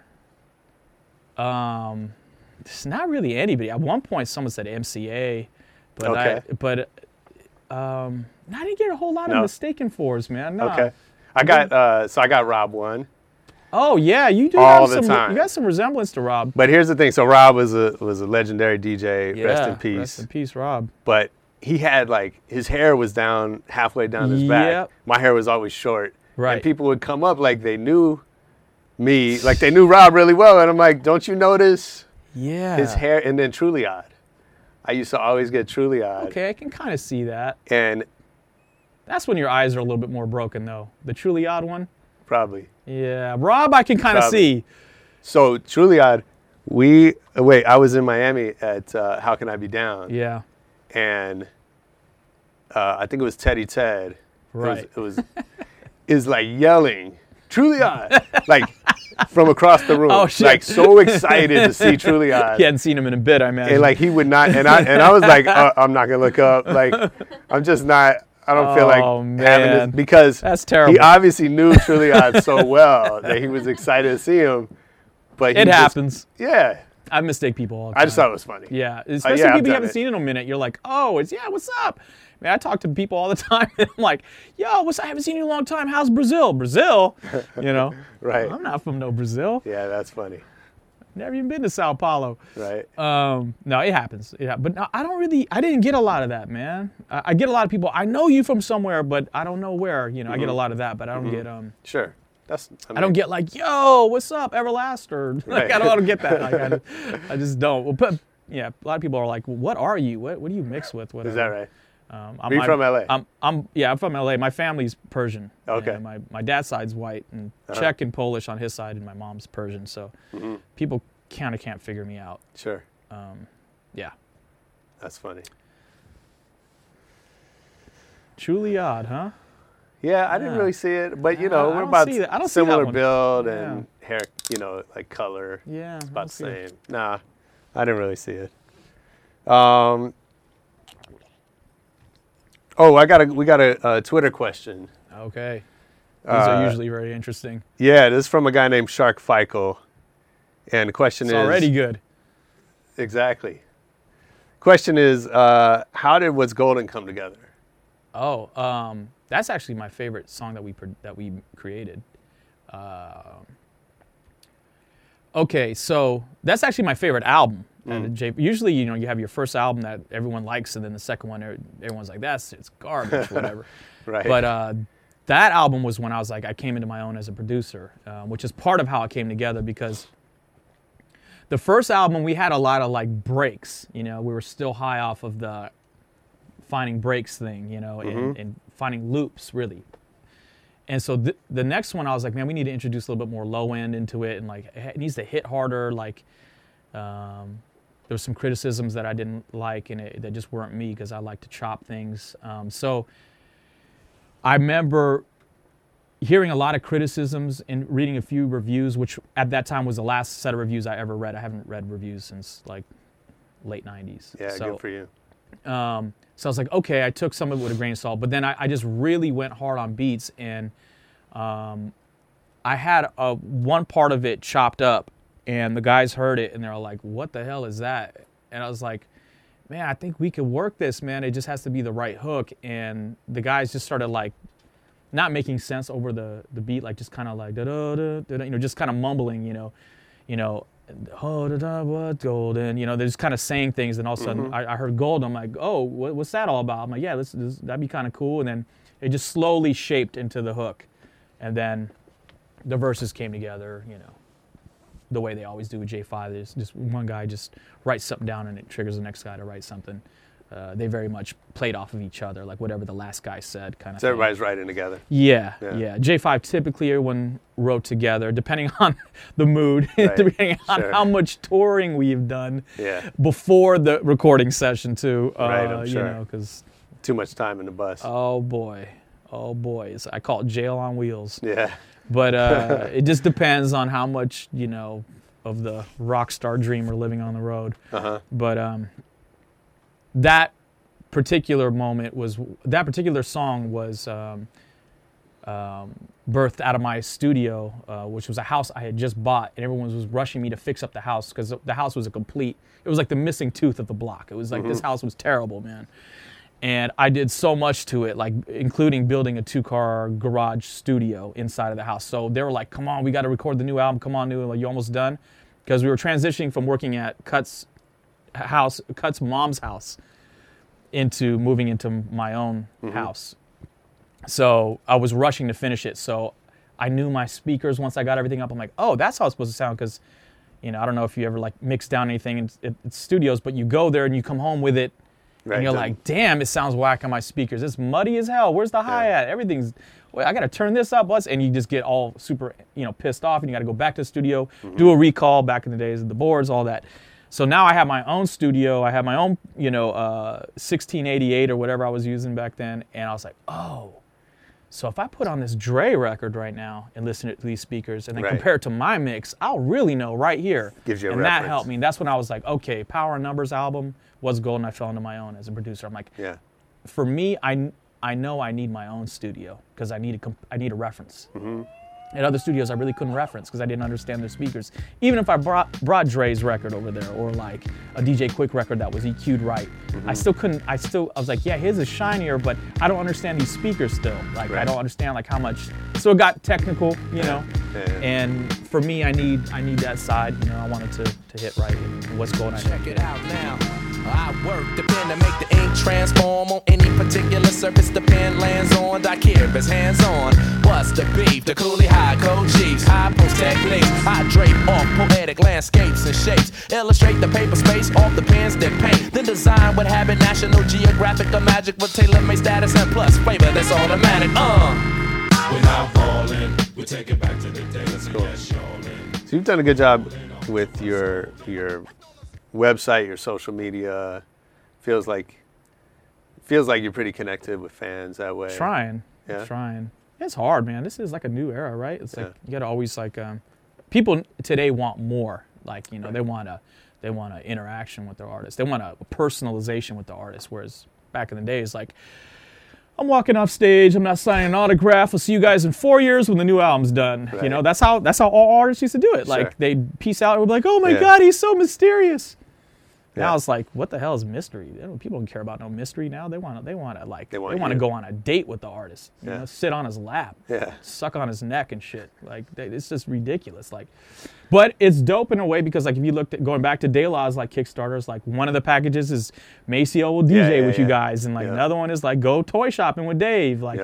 Um, it's not really anybody. At one point, someone said MCA, but I, but um, I didn't get a whole lot No. of mistaken fors, man. No. Okay. I got uh, so I got Rob one, Oh yeah, you do All have the some. time. You got some resemblance to Rob. but here's the thing. So Rob was a was a legendary DJ. Yeah, rest in peace. Rest in peace, Rob. But he had like his hair was down halfway down his back. Yep. My hair was always short. Right. And people would come up like they knew me, like they knew Rob really well, and I'm like, don't you notice? Yeah. his hair and then truly odd i used to always get truly odd Okay, I can kind of see that. and That's when your eyes are a little bit more broken, though. The truly odd one. probably Yeah, Rob, I can kind of see. so truly odd we uh, wait i was in miami at uh, how can i be down Yeah, and uh, i think it was teddy ted Right. it was, it was is like yelling truly odd like from across the room. Oh, shit. Like so excited to see Truly Odd. He hadn't seen him in a bit, I imagine. and like he would not and I and I was like uh, I'm not gonna look up like I'm just not I don't feel like Oh, having this because That's terrible. he obviously knew Truly Odd so well that he was excited to see him but it just- happens. yeah I mistake people all the I just thought it was funny Yeah, especially yeah, people you haven't it. seen in a minute. You're like, oh, it's yeah, what's up? Man, I talk to people all the time. And I'm like, yo, what's I haven't seen you in a long time. How's Brazil? Brazil, you know? Right. I'm not from no Brazil. yeah that's funny Never even been to Sao Paulo. right Um, no, it happens. Yeah, but no, I don't really. I didn't get a lot of that, man. I, I get a lot of people. I know you from somewhere, but I don't know where. You know, I Mm-hmm. get a lot of that, but I don't get um. sure that's I, I don't get like, yo, what's up, Everlast? Or like, Right. I don't, I don't get that. Like, I, just- I just don't. Well, but yeah, a lot of people are like, well, what are you? What what do you mix with? Whatever. is that right Um, Are you I'm, from LA? I'm, I'm yeah, I'm from LA. My family's Persian. Okay. And my my dad's side's white and Uh-huh. Czech and Polish on his side, and my mom's Persian. So Mm-hmm. people kind of can't figure me out. sure Yeah. that's funny Truly odd, huh? Yeah I didn't really see it but you know I we're don't about see that. I don't see that similar one. build and hair you know like color Yeah. It's I about don't the see it. same. Nah, I didn't really see it. Um. Oh, I got a we got a, a Twitter question. Okay. These are Uh, usually very interesting. Yeah, this is from a guy named Shark Fico, and the question It's is already good. exactly. Question is, uh, how did What's Golden come together? Oh, um, that's actually my favorite song that we that we created. Um okay, so that's actually my favorite album. Mm. J- usually, you know, you have your first album that everyone likes, and then the second one, everyone's like, "That's it's garbage," whatever. Right. But uh, that album was when I was like, I came into my own as a producer, uh, which is part of how it came together because the first album we had a lot of like breaks. You know, we were still high off of the finding breaks thing, you know, and, and finding loops really. And so th- the next one, I was like, man, we need to introduce a little bit more low end into it, and like it needs to hit harder. Like, um, there was some criticisms that I didn't like, and it, that just weren't me because I like to chop things. Um, so I remember hearing a lot of criticisms and reading a few reviews, which at that time was the last set of reviews I ever read. I haven't read reviews since like late '90s. yeah, so, good for you. Um, so I was like, okay, I took some of it with a grain of salt, but then I, I just really went hard on beats, and um, I had a, one part of it chopped up, and the guys heard it, and they're like, "What the hell is that?" And I was like, "Man, I think we could work this, man. It just has to be the right hook." And the guys just started like not making sense over the the beat, like just kind of like da da da da, you know, just kind of mumbling, you know, you know, oh da da what golden, you know, they're just kind of saying things, and all of a sudden mm-hmm. I, I heard gold. I'm like, oh, what, what's that all about? I'm like, yeah, this, this that'd be kind of cool, and then it just slowly shaped into the hook, and then the verses came together, you know. The way they always do with J5, there's just one guy just writes something down and it triggers the next guy to write something. Uh, they very much played off of each other, like whatever the last guy said, kind of. So everybody's writing together. Yeah, Yeah. yeah, J5 typically everyone wrote together, depending on the mood, Right, depending on sure. how much touring we've done Yeah, before the recording session too. Uh, Right, I'm You sure. know, because too much time in the bus. oh boy, oh boy, it's, I call it jail on wheels. yeah, But uh, it just depends on how much you know of the rock star dream we're living on the road. uh-huh. But um, that particular moment was that particular song was um, um, birthed out of my studio, uh, which was a house I had just bought, and everyone was rushing me to fix up the house because the house was a complete. It was like the missing tooth of the block. It was like this house was terrible, man. And I did so much to it, like including building a two-car garage studio inside of the house. So they were like, "Come on, we got to record the new album. Come on, new, like you almost done," because we were transitioning from working at Cut's house, Cut's mom's house, into moving into my own house. So I was rushing to finish it. So I knew my speakers once I got everything up. I'm like, oh, that's how it's supposed to sound. Because, you know, I don't know if you ever like mix down anything in, in, in studios, but you go there and you come home with it, Right, and you're done. like, damn, it sounds whack on my speakers. It's muddy as hell. Where's the hi hat? Everything's. Wait, I got to turn this up. What's and you just get all super, you know, pissed off, and you got to go back to the studio, Mm-hmm. do a recall. Back in the days of the boards, all that. So now I have my own studio. I have my own, you know, uh, 1688 or whatever I was using back then, and I was like, oh, So if I put on this Dre record right now and listen to these speakers and then Right. compare it to my mix, I'll really know right here. Gives you a and that helped me. And that's when I was like, okay, Power in Numbers album was gold, and I fell into my own as a producer. I'm like, Yeah. for me, I, I know I need my own studio because I need a comp- I need a reference. Mm-hmm. At other studios, I really couldn't reference because I didn't understand their speakers. Even if I brought brought Dre's record over there or like a DJ Quik record that was EQ'd right, Mm-hmm. I still couldn't. I still I was like, yeah, his is shinier, but I don't understand these speakers still. Like I don't understand like how much. So it got technical, you know. Yeah, yeah. And for me, I need I need that side. You know, I wanted to to hit right. And what's going on? Check it out now. I work the pen to make the ink transform on any particular surface the pen lands on. I care if it's hands on. What's the beef? The coolie high code chiefs, high post techniques. I drape off poetic landscapes and shapes. Illustrate the paper space off the pens that paint. Then design what habit National Geographic or magic with tailor made status and plus flavor that's automatic. Uh. We're not falling. We take it back to the days of yes, y'all. So you've done a good job with your your website, your social media. Feels like feels like you're pretty connected with fans that way. Trying. Yeah. Trying. It's hard, man. This is like a new era, right? It's like you gotta always like um, people today want more. Like you know, they want a they want an interaction with their artist. They want a personalization with the artist. Whereas back in the days, like I'm walking off stage, I'm not signing an autograph. I'll see you guys in four years when the new album's done. You know, that's how that's how all artists used to do it. Sure. Like they'd peace out and be like, oh my Yeah. god, he's so mysterious. Now it's like, what the hell is mystery? Don't, people don't care about no mystery now. They want to, they want to like, They they want want to go on a date with the artist. You Yeah. know, sit on his lap, Yeah. suck on his neck and shit. Like, they, it's just ridiculous. Like, but it's dope in a way because like if you looked at going back to De La's like Kickstarters, like one of the packages is Maceo will DJ Yeah, yeah, with you guys, and like Yeah. another one is like go toy shopping with Dave. Like,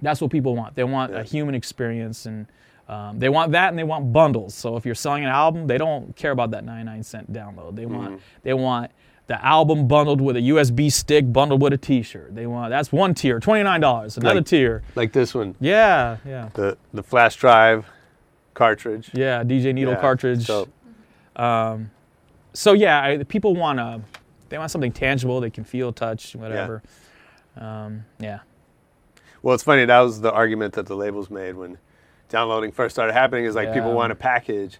that's what people want. They want Yeah. a human experience, and um, they want that, and they want bundles. So if you're selling an album, they don't care about that 99 cent download. They want they want the album bundled with a USB stick, bundled with a T-shirt. They want that's one tier, twenty nine dollars. Another Like- tier, Like this one, yeah, yeah, the the flash drive cartridge. yeah. DJ needle Yeah, cartridge. So So yeah, I, people want to. They want something tangible they can feel, touch, whatever. Um, yeah. Well, it's funny. That was the argument that the labels made when downloading first started happening. Is like people want a package,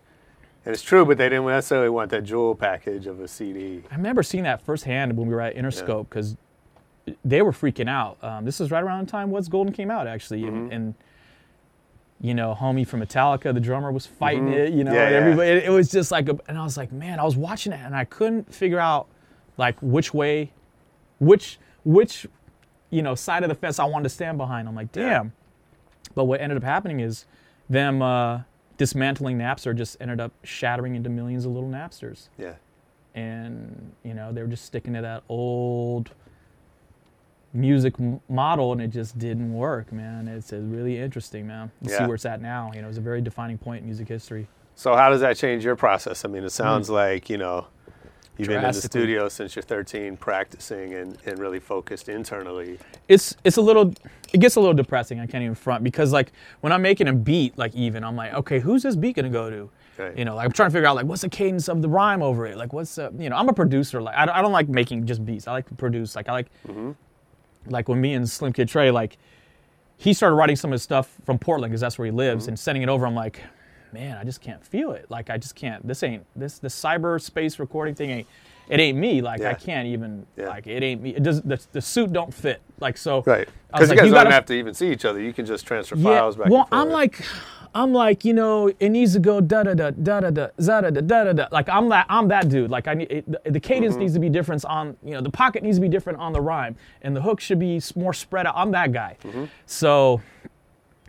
and it's true, but they didn't necessarily want that jewel package of a CD. I remember seeing that firsthand when we were at Interscope because they were freaking out. Um, this is right around the time What's Golden came out, actually, Mm-hmm. and, and you know, homie from Metallica, the drummer, was fighting it. You know, Mm-hmm. Yeah, and yeah. everybody. It, it was just like, a, and I was like, man, I was watching it and I couldn't figure out like which way, which which, you know, side of the fence I wanted to stand behind. I'm like, Yeah. damn. But what ended up happening is them uh, dismantling Napster just ended up shattering into millions of little Napsters. Yeah. and you know they were just sticking to that old music m- model and it just didn't work man. It's uh, really interesting man. You see where it's at now. You know it's a very defining point in music history. So how does that change your process? I mean, it sounds like you know you've been in the. Studio since you're 13, practicing and, and really focused internally. it's it's a little it gets a little depressing i can't even front because like when i'm making a beat like even i'm like okay who's this beat gonna go to Right. you know like i'm trying to figure out like what's the cadence of the rhyme over it like what's the you know i'm a producer like i don't, I don't like making just beats i like to produce like i like mm-hmm. like when me and Slim Kid Tre like he started writing some of his stuff from portland because that's where he lives mm-hmm. and sending it over i'm like man i just can't feel it like i just can't this ain't this the cyberspace recording thing ain't it ain't me like i can't even Yeah. like it ain't me it does the, the suit don't fit like so Right. Because you like, guys you don't have to even see each other. You can just transfer yeah, files back well. I'm like, I'm like, you know, it needs to go da da da da da da da da da da da. Like I'm that I'm that dude. Like I need it, the, the cadence Mm-hmm. needs to be different on, you know, the pocket needs to be different on the rhyme, and the hook should be more spread out. I'm that guy. Mm-hmm. So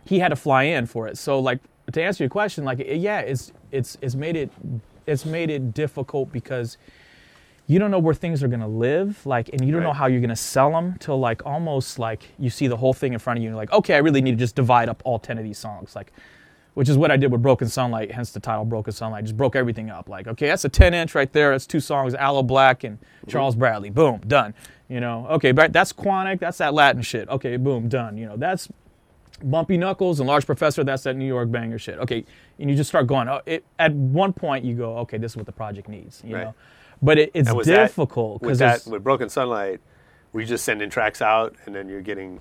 he had to fly in for it. So like to answer your question, like yeah, it's it's it's made it it's made it difficult because you don't know where things are gonna live, like, and you don't know how you're gonna sell them till like almost like you see the whole thing in front of you, and you're like, okay, I really need to just divide up all ten of these songs, like, which is what I did with Broken Sunlight, hence the title Broken Sunlight. Just broke everything up, like, okay, that's a ten inch right there. That's two songs, Aloe Blacc and mm-hmm. Charles Bradley. Boom, done. You know, okay, but that's quantic that's that Latin shit. Okay, boom, done. You know, that's Bumpy Knuckles and Large Professor, that's that New York banger shit. Okay, and you just start going. Oh, it, at one point, you go, okay, this is what the project needs. You Right. know, but it, it's And was that- difficult with because that with Broken Sunlight, were you just sending tracks out and then you're getting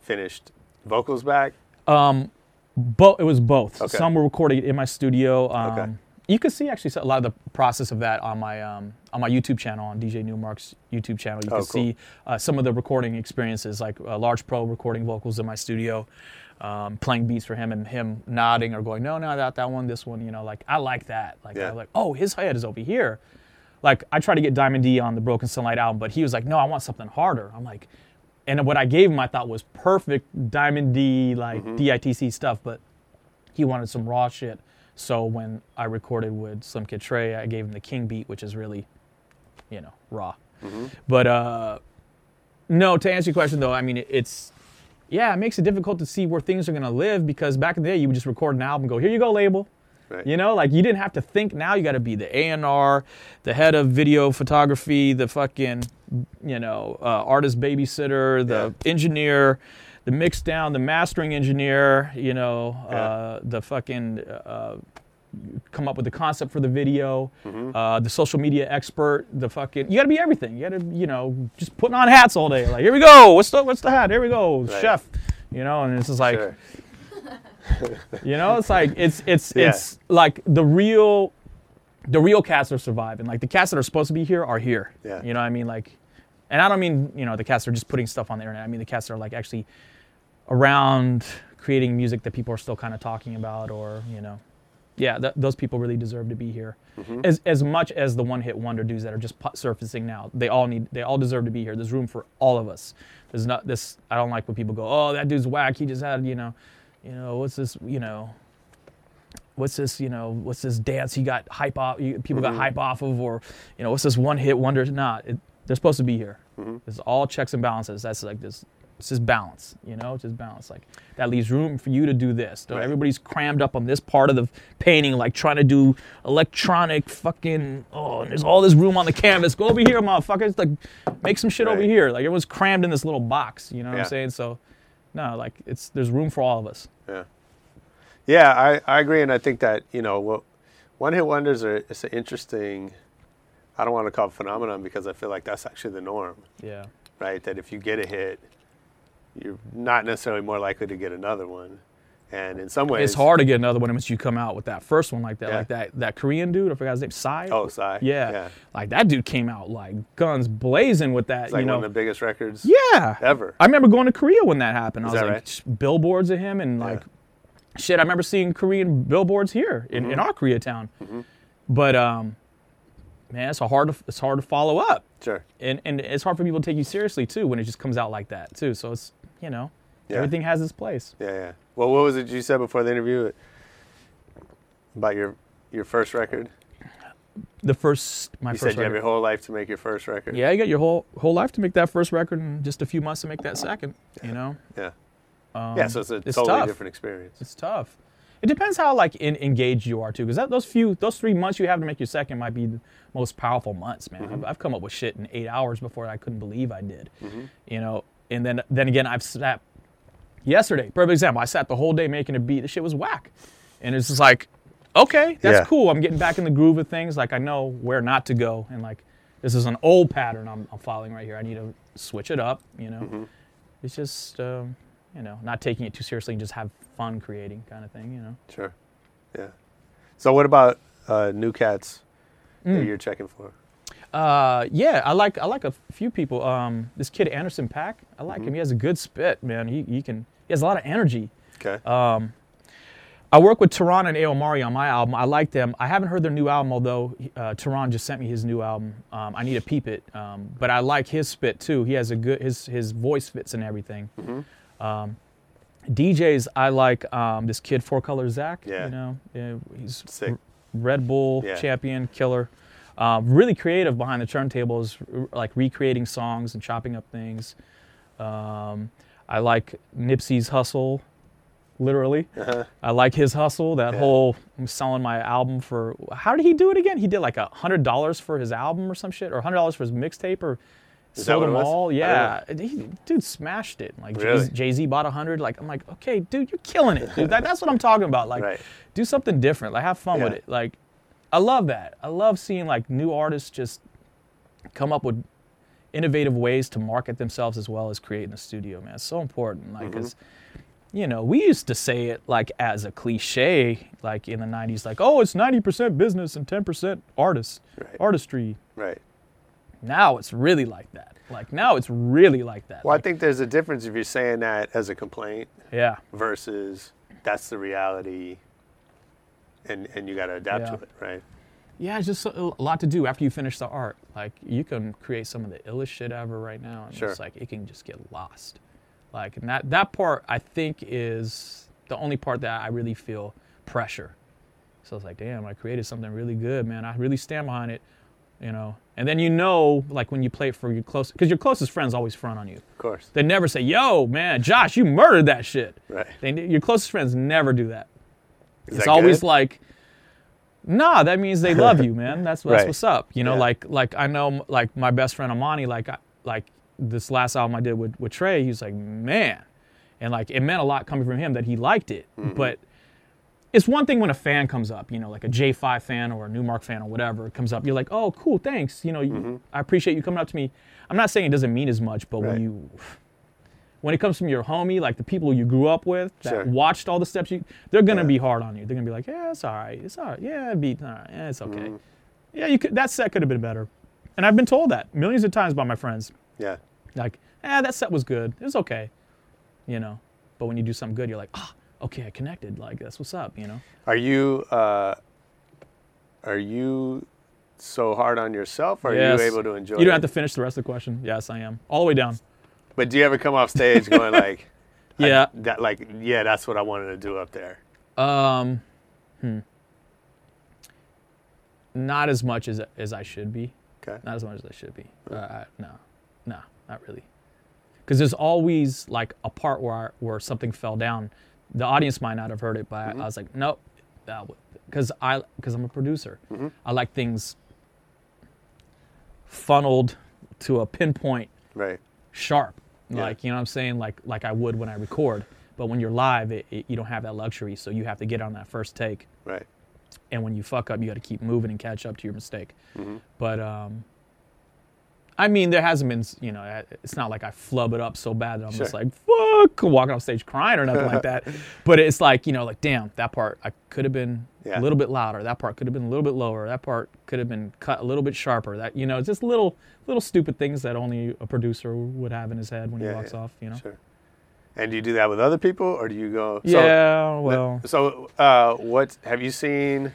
finished vocals back? Um, Both. It was both. Okay. Some were recorded in my studio. Um, Okay. You can see actually a lot of the process of that on my um, on my YouTube channel, on DJ Nu-Mark's YouTube channel. You Oh, can cool. see uh, some of the recording experiences, like uh, Large Pro recording vocals in my studio, um, playing beats for him, and him nodding or going, no, no, that that one, this one. You know, like I like that. Like Yeah. I like, oh, his head is over here. Like I tried to get Diamond D on the Broken Sunlight album, but he was like, no, I want something harder. I'm like, and what I gave him, I thought was perfect Diamond D, like DITC stuff, but he wanted some raw shit. So when I recorded with Slim Kid Tre, I gave him the King beat, which is really, you know, raw. But uh, no, to answer your question though, I mean it's yeah, it makes it difficult to see where things are gonna live because back in the day you would just record an album, go here you go label. Right. You know, like you didn't have to think. Now you got to be the A and R, the head of video photography, the fucking, you know, uh, artist babysitter, the engineer, the mix down, the mastering engineer. You know, uh, the fucking uh, come up with the concept for the video, Mm-hmm. uh, the social media expert, the fucking. You got to be everything. You got to, you know, just putting on hats all day. Like here we go. What's the what's the hat? Here we go, Right. chef. You know, and it's just like. Sure. You know, it's like it's it's Yeah. it's like the real the real cats are surviving. Like the cats that are supposed to be here are here. Yeah. You know what I mean? Like and I don't mean, you know, the cats are just putting stuff on the internet. I mean the cats are like actually around creating music that people are still kind of talking about or, you know. Yeah, th- those people really deserve to be here. Mm-hmm. As as much as the one-hit wonder dudes that are just surfacing now. They all need they all deserve to be here. There's room for all of us. There's not this I don't like when people go, "Oh, that dude's whack. He just had, you know, you know, what's this, you know, what's this, you know, what's this dance he got hype off, people got mm-hmm. hype off of, or, you know, what's this one hit wonder? Nah, they're supposed to be here. Mm-hmm. It's all checks and balances. That's like this, it's just balance, you know, it's just balance. Like that leaves room for you to do this. Right. Everybody's crammed up on this part of the painting, like trying to do electronic fucking, oh, and there's all this room on the canvas. Go over here, motherfuckers. Like, make some shit over here. Like everyone's crammed in this little box, you know what Yeah. I'm saying? So, no, like it's, there's room for all of us. Yeah. Yeah, I, I agree, and I think that you know, what one hit wonders are it's an interesting. I don't want to call it phenomenon because I feel like that's actually the norm, Yeah. right? That if you get a hit, you're not necessarily more likely to get another one, and in some ways, It's hard to get another one once you come out with that first one like that. Yeah. Like that that Korean dude, I forgot his name, Psy. Oh, Psy. Yeah. Yeah. Like that dude came out like guns blazing with that. It's like you know. one of the biggest records. yeah. ever. I remember going to Korea when that happened. I was that like right? billboards of him and like shit. I remember seeing Korean billboards here in, Mm-hmm. in our Koreatown. But um, man, it's a hard to, it's hard to follow up. Sure. and and it's hard for people to take you seriously too when it just comes out like that too. So it's you know Yeah. everything has its place. Yeah, yeah. Well, what was it you said before the interview about your your first record? The first my You first said you have your whole life to make your first record. Yeah, you got your whole whole life to make that first record, and just a few months to make that second. You know, Yeah. yeah. So it's a it's totally tough. different experience. it's tough. It depends how like in, engaged you are too, because those few those three months you have to make your second might be the most powerful months, man. Mm-hmm. I've, I've come up with shit in eight hours before I couldn't believe I did. You know, and then then again I've sat yesterday. Perfect example. I sat the whole day making a beat. The shit was whack, and it's just like, okay, that's Yeah. cool. I'm getting back in the groove of things. Like I know where not to go, and like this is an old pattern I'm, I'm following right here. I need to switch it up. You know, Mm-hmm. it's just um, you know not taking it too seriously and just have fun creating kind of thing. You know. Sure. Yeah. So what about uh, new cats Mm. that you're checking for? Uh, yeah, I like I like a few people. Um, this kid Anderson .Paak, I like Mm-hmm. him. He has a good spit, man. He he can he has a lot of energy. Okay. I work with Tiron and Ayomari on my album. I like them. I haven't heard their new album, although uh, Tiron just sent me his new album. Um, I need to peep it. Um, but I like his spit too. He has a good his his voice fits and everything. Um, DJs, I like um, this kid Four Color Zack. Yeah. You know, yeah, he's Sick. R- Red Bull Yeah. champion, killer. Um, really creative behind the turntables, r- like recreating songs and chopping up things. Um, I like Nipsey's hustle, literally. I like his hustle. That Uh-huh. Yeah. whole I'm selling my album for. How did he do it again? He did like a hundred dollars for his album or some shit, or hundred dollars for his mixtape, or Is sold them all. Yeah, he, dude smashed it. Like Really? Jay Z bought a hundred. Like I'm like, okay, dude, you're killing it. Dude. That, that's what I'm talking about. Like, Right. do something different. Like, have fun with it. Like, I love that. I love seeing like new artists just come up with innovative ways to market themselves as well as create in the studio. Man, it's so important. Like, mm-hmm. 'cause you know, we used to say it like as a cliche, like in the '90s, like, oh, it's 90% business and 10% artist, Right. artistry. Right. Now it's really like that. Like now it's really like that. Well, I think there's a difference if you're saying that as a complaint yeah, versus that's the reality, and and you got to adapt Yeah. to it, right? Yeah, it's just a lot to do after you finish the art. Like you can create some of the illest shit ever right now, and Sure. it's like it can just get lost. Like and that that part I think is the only part that I really feel pressure. So it's like, damn, I created something really good, man. I really stand behind it, you know. And then you know, like when you play for your close, because your closest friends always front on you. Of course. They never say, "Yo, man, Josh, you murdered that shit." Right. They, your closest friends never do that. Is it's that always good? like, nah, that means they love you, man. That's that's Right. what's up. You know, Yeah. like like I know like my best friend Amani, like I, like this last album I did with with Tre, he was like, man, and like it meant a lot coming from him that he liked it, Mm-hmm. but. It's one thing when a fan comes up, you know, like a J5 fan or a Nu-Mark fan or whatever comes up. You're like, oh, cool, thanks. You know, Mm-hmm. I appreciate you coming up to me. I'm not saying it doesn't mean as much, but Right. when you when it comes from your homie, like the people you grew up with that Sure. watched all the steps you, they're gonna Yeah. be hard on you. They're gonna be like, yeah, it's all right, it's all right, yeah, it beat, all right, yeah, it's okay. Mm-hmm. Yeah, you could, that set could have been better, and I've been told that millions of times by my friends. Yeah. Like, eh, that set was good, it was okay, you know. But when you do something good, you're like, ah, okay, I connected. Like that's what's up, you know. Are you uh, are you so hard on yourself? Or Yes. Are you able to enjoy? You don't it? have to finish the rest of the question. Yes, I am all the way down. But do you ever come off stage going like, Yeah. that like yeah, that's what I wanted to do up there. Um, hmm. Not as much as as I should be. Okay. Not as much as I should be. Uh, I, no, no, not really. Because there's always like a part where I, where something fell down. The audience might not have heard it, but I, I was like, nope, because I because I'm a producer. I like things funneled to a pinpoint Right. sharp Yeah. like you know what i'm saying like like i would when i record but when you're live it, it, you don't have that luxury so you have to get on that first take Right. and when you fuck up you got to keep moving and catch up to your mistake Mm-hmm. but um i mean there hasn't been you know it's not like i flub it up so bad that i'm just like fuck walking off stage crying or nothing like that but it's like you know like damn that part i could have been Yeah. a little bit louder that part could have been a little bit lower that part could have been cut a little bit sharper that you know just little little stupid things that only a producer would have in his head when Yeah, he walks yeah. off you know Sure. And do you do that with other people, or do you go? so- yeah well So, uh, what have you seen?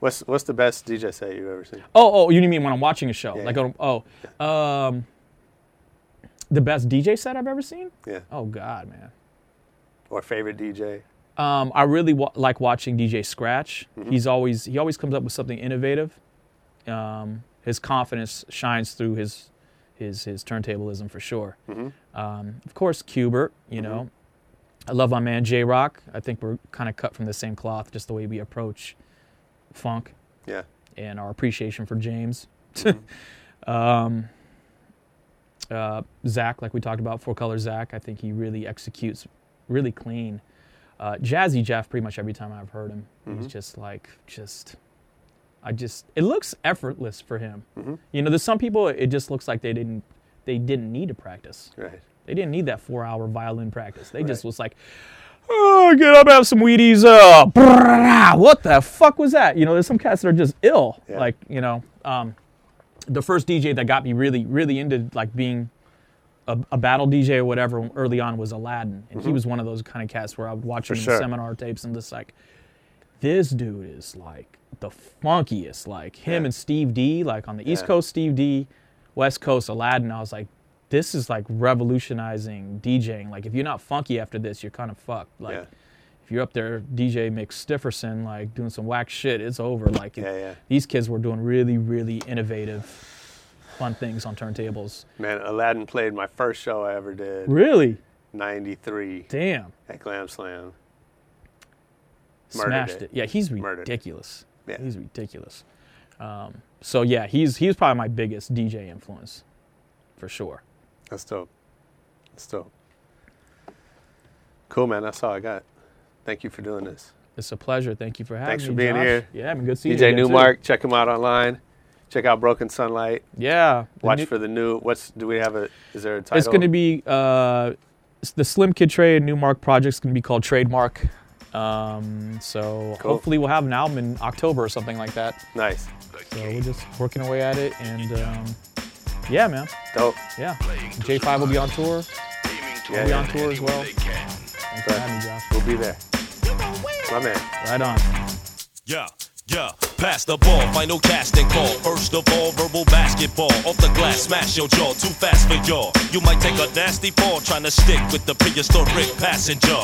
What's what's the best DJ set you've ever seen? Oh, oh, you mean when I'm watching a show? Like, yeah. oh, um, the best DJ set I've ever seen? Yeah. Oh God, man. Or favorite DJ? Um, I really wa- like watching DJ Scratch. Mm-hmm. He's always he always comes up with something innovative. Um, his confidence shines through his his his turntablism for sure. Mm-hmm. Um, of course, Qbert. You know, I love my man J Rocc. I think we're kind of cut from the same cloth, just the way we approach funk. Yeah. and our appreciation for James. um, uh, Zach, like we talked about, Four Color Zack, I think he really executes really clean. Uh, Jazzy Jeff, pretty much every time I've heard him, he's just like, just, I just, it looks effortless for him. You know, there's some people, it just looks like they didn't, they didn't need to practice. Right. They didn't need that four-hour violin practice. They just was like, "Oh, get up, have some Wheaties." Uh, what the fuck was that? You know, there's some cats that are just ill. Yeah. Like, you know, um, the first DJ that got me really, really into like being a, a battle DJ or whatever early on was Aladdin, and he was one of those kind of cats where I would watch him in Mm-hmm. sure. seminar tapes and just like, this dude is like the funkiest. Like him Yeah. and Steve D, like on the East Coast, Steve D, West Coast, Aladdin. I was like, this is like revolutionizing DJing. Like if you're not funky after this, you're kind of fucked. Like Yeah. if you're up there DJ Mick Stifferson, like doing some whack shit, it's over. Like Yeah, yeah. these kids were doing really, really innovative, fun things on turntables. Man, Aladdin played my first show I ever did. Really? '93 Damn. at Glam Slam. Murdered Smashed it. it. Yeah, he's ridiculous. Yeah. He's ridiculous. Um, so yeah, he's he's probably my biggest DJ influence, for sure. That's dope. That's dope. Cool, man. That's all I got. Thank you for doing this. It's a pleasure. Thank you for having Thanks me. Thanks for being Josh. here. Yeah, been good seeing you. DJ again, too. Nu-Mark, check him out online. Check out Broken Sunlight. Yeah. the Watch new- for the new. What's do we have a? Is there a title? It's going to be uh, the Slim Kid Trade Nu-Mark project's gonna be called Trademark. Um, so Cool. hopefully we'll have an album in October or something like that. Nice. So we're just working away at it, and um, yeah, man, Dope. yeah. J5 will be on tour. We'll be yeah. on tour as well. Thanks for having me, Josh. We'll be there. My man. Right on. Yeah, yeah. Pass the ball, final casting call. First of all, verbal basketball. Off the glass, smash your jaw. Too fast for y'all. You might take a nasty fall trying to stick with the prehistoric passenger.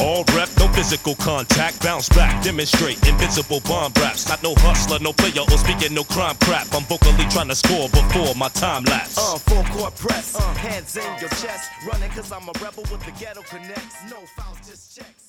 All rep, no physical contact. Bounce back, demonstrate invincible bomb raps. Not no hustler, no player, or speaking no crime crap. I'm vocally trying to score before my time lapse. Uh, full court press, uh, hands in your chest. Running cause I'm a rebel with the ghetto connects. No fouls, just checks.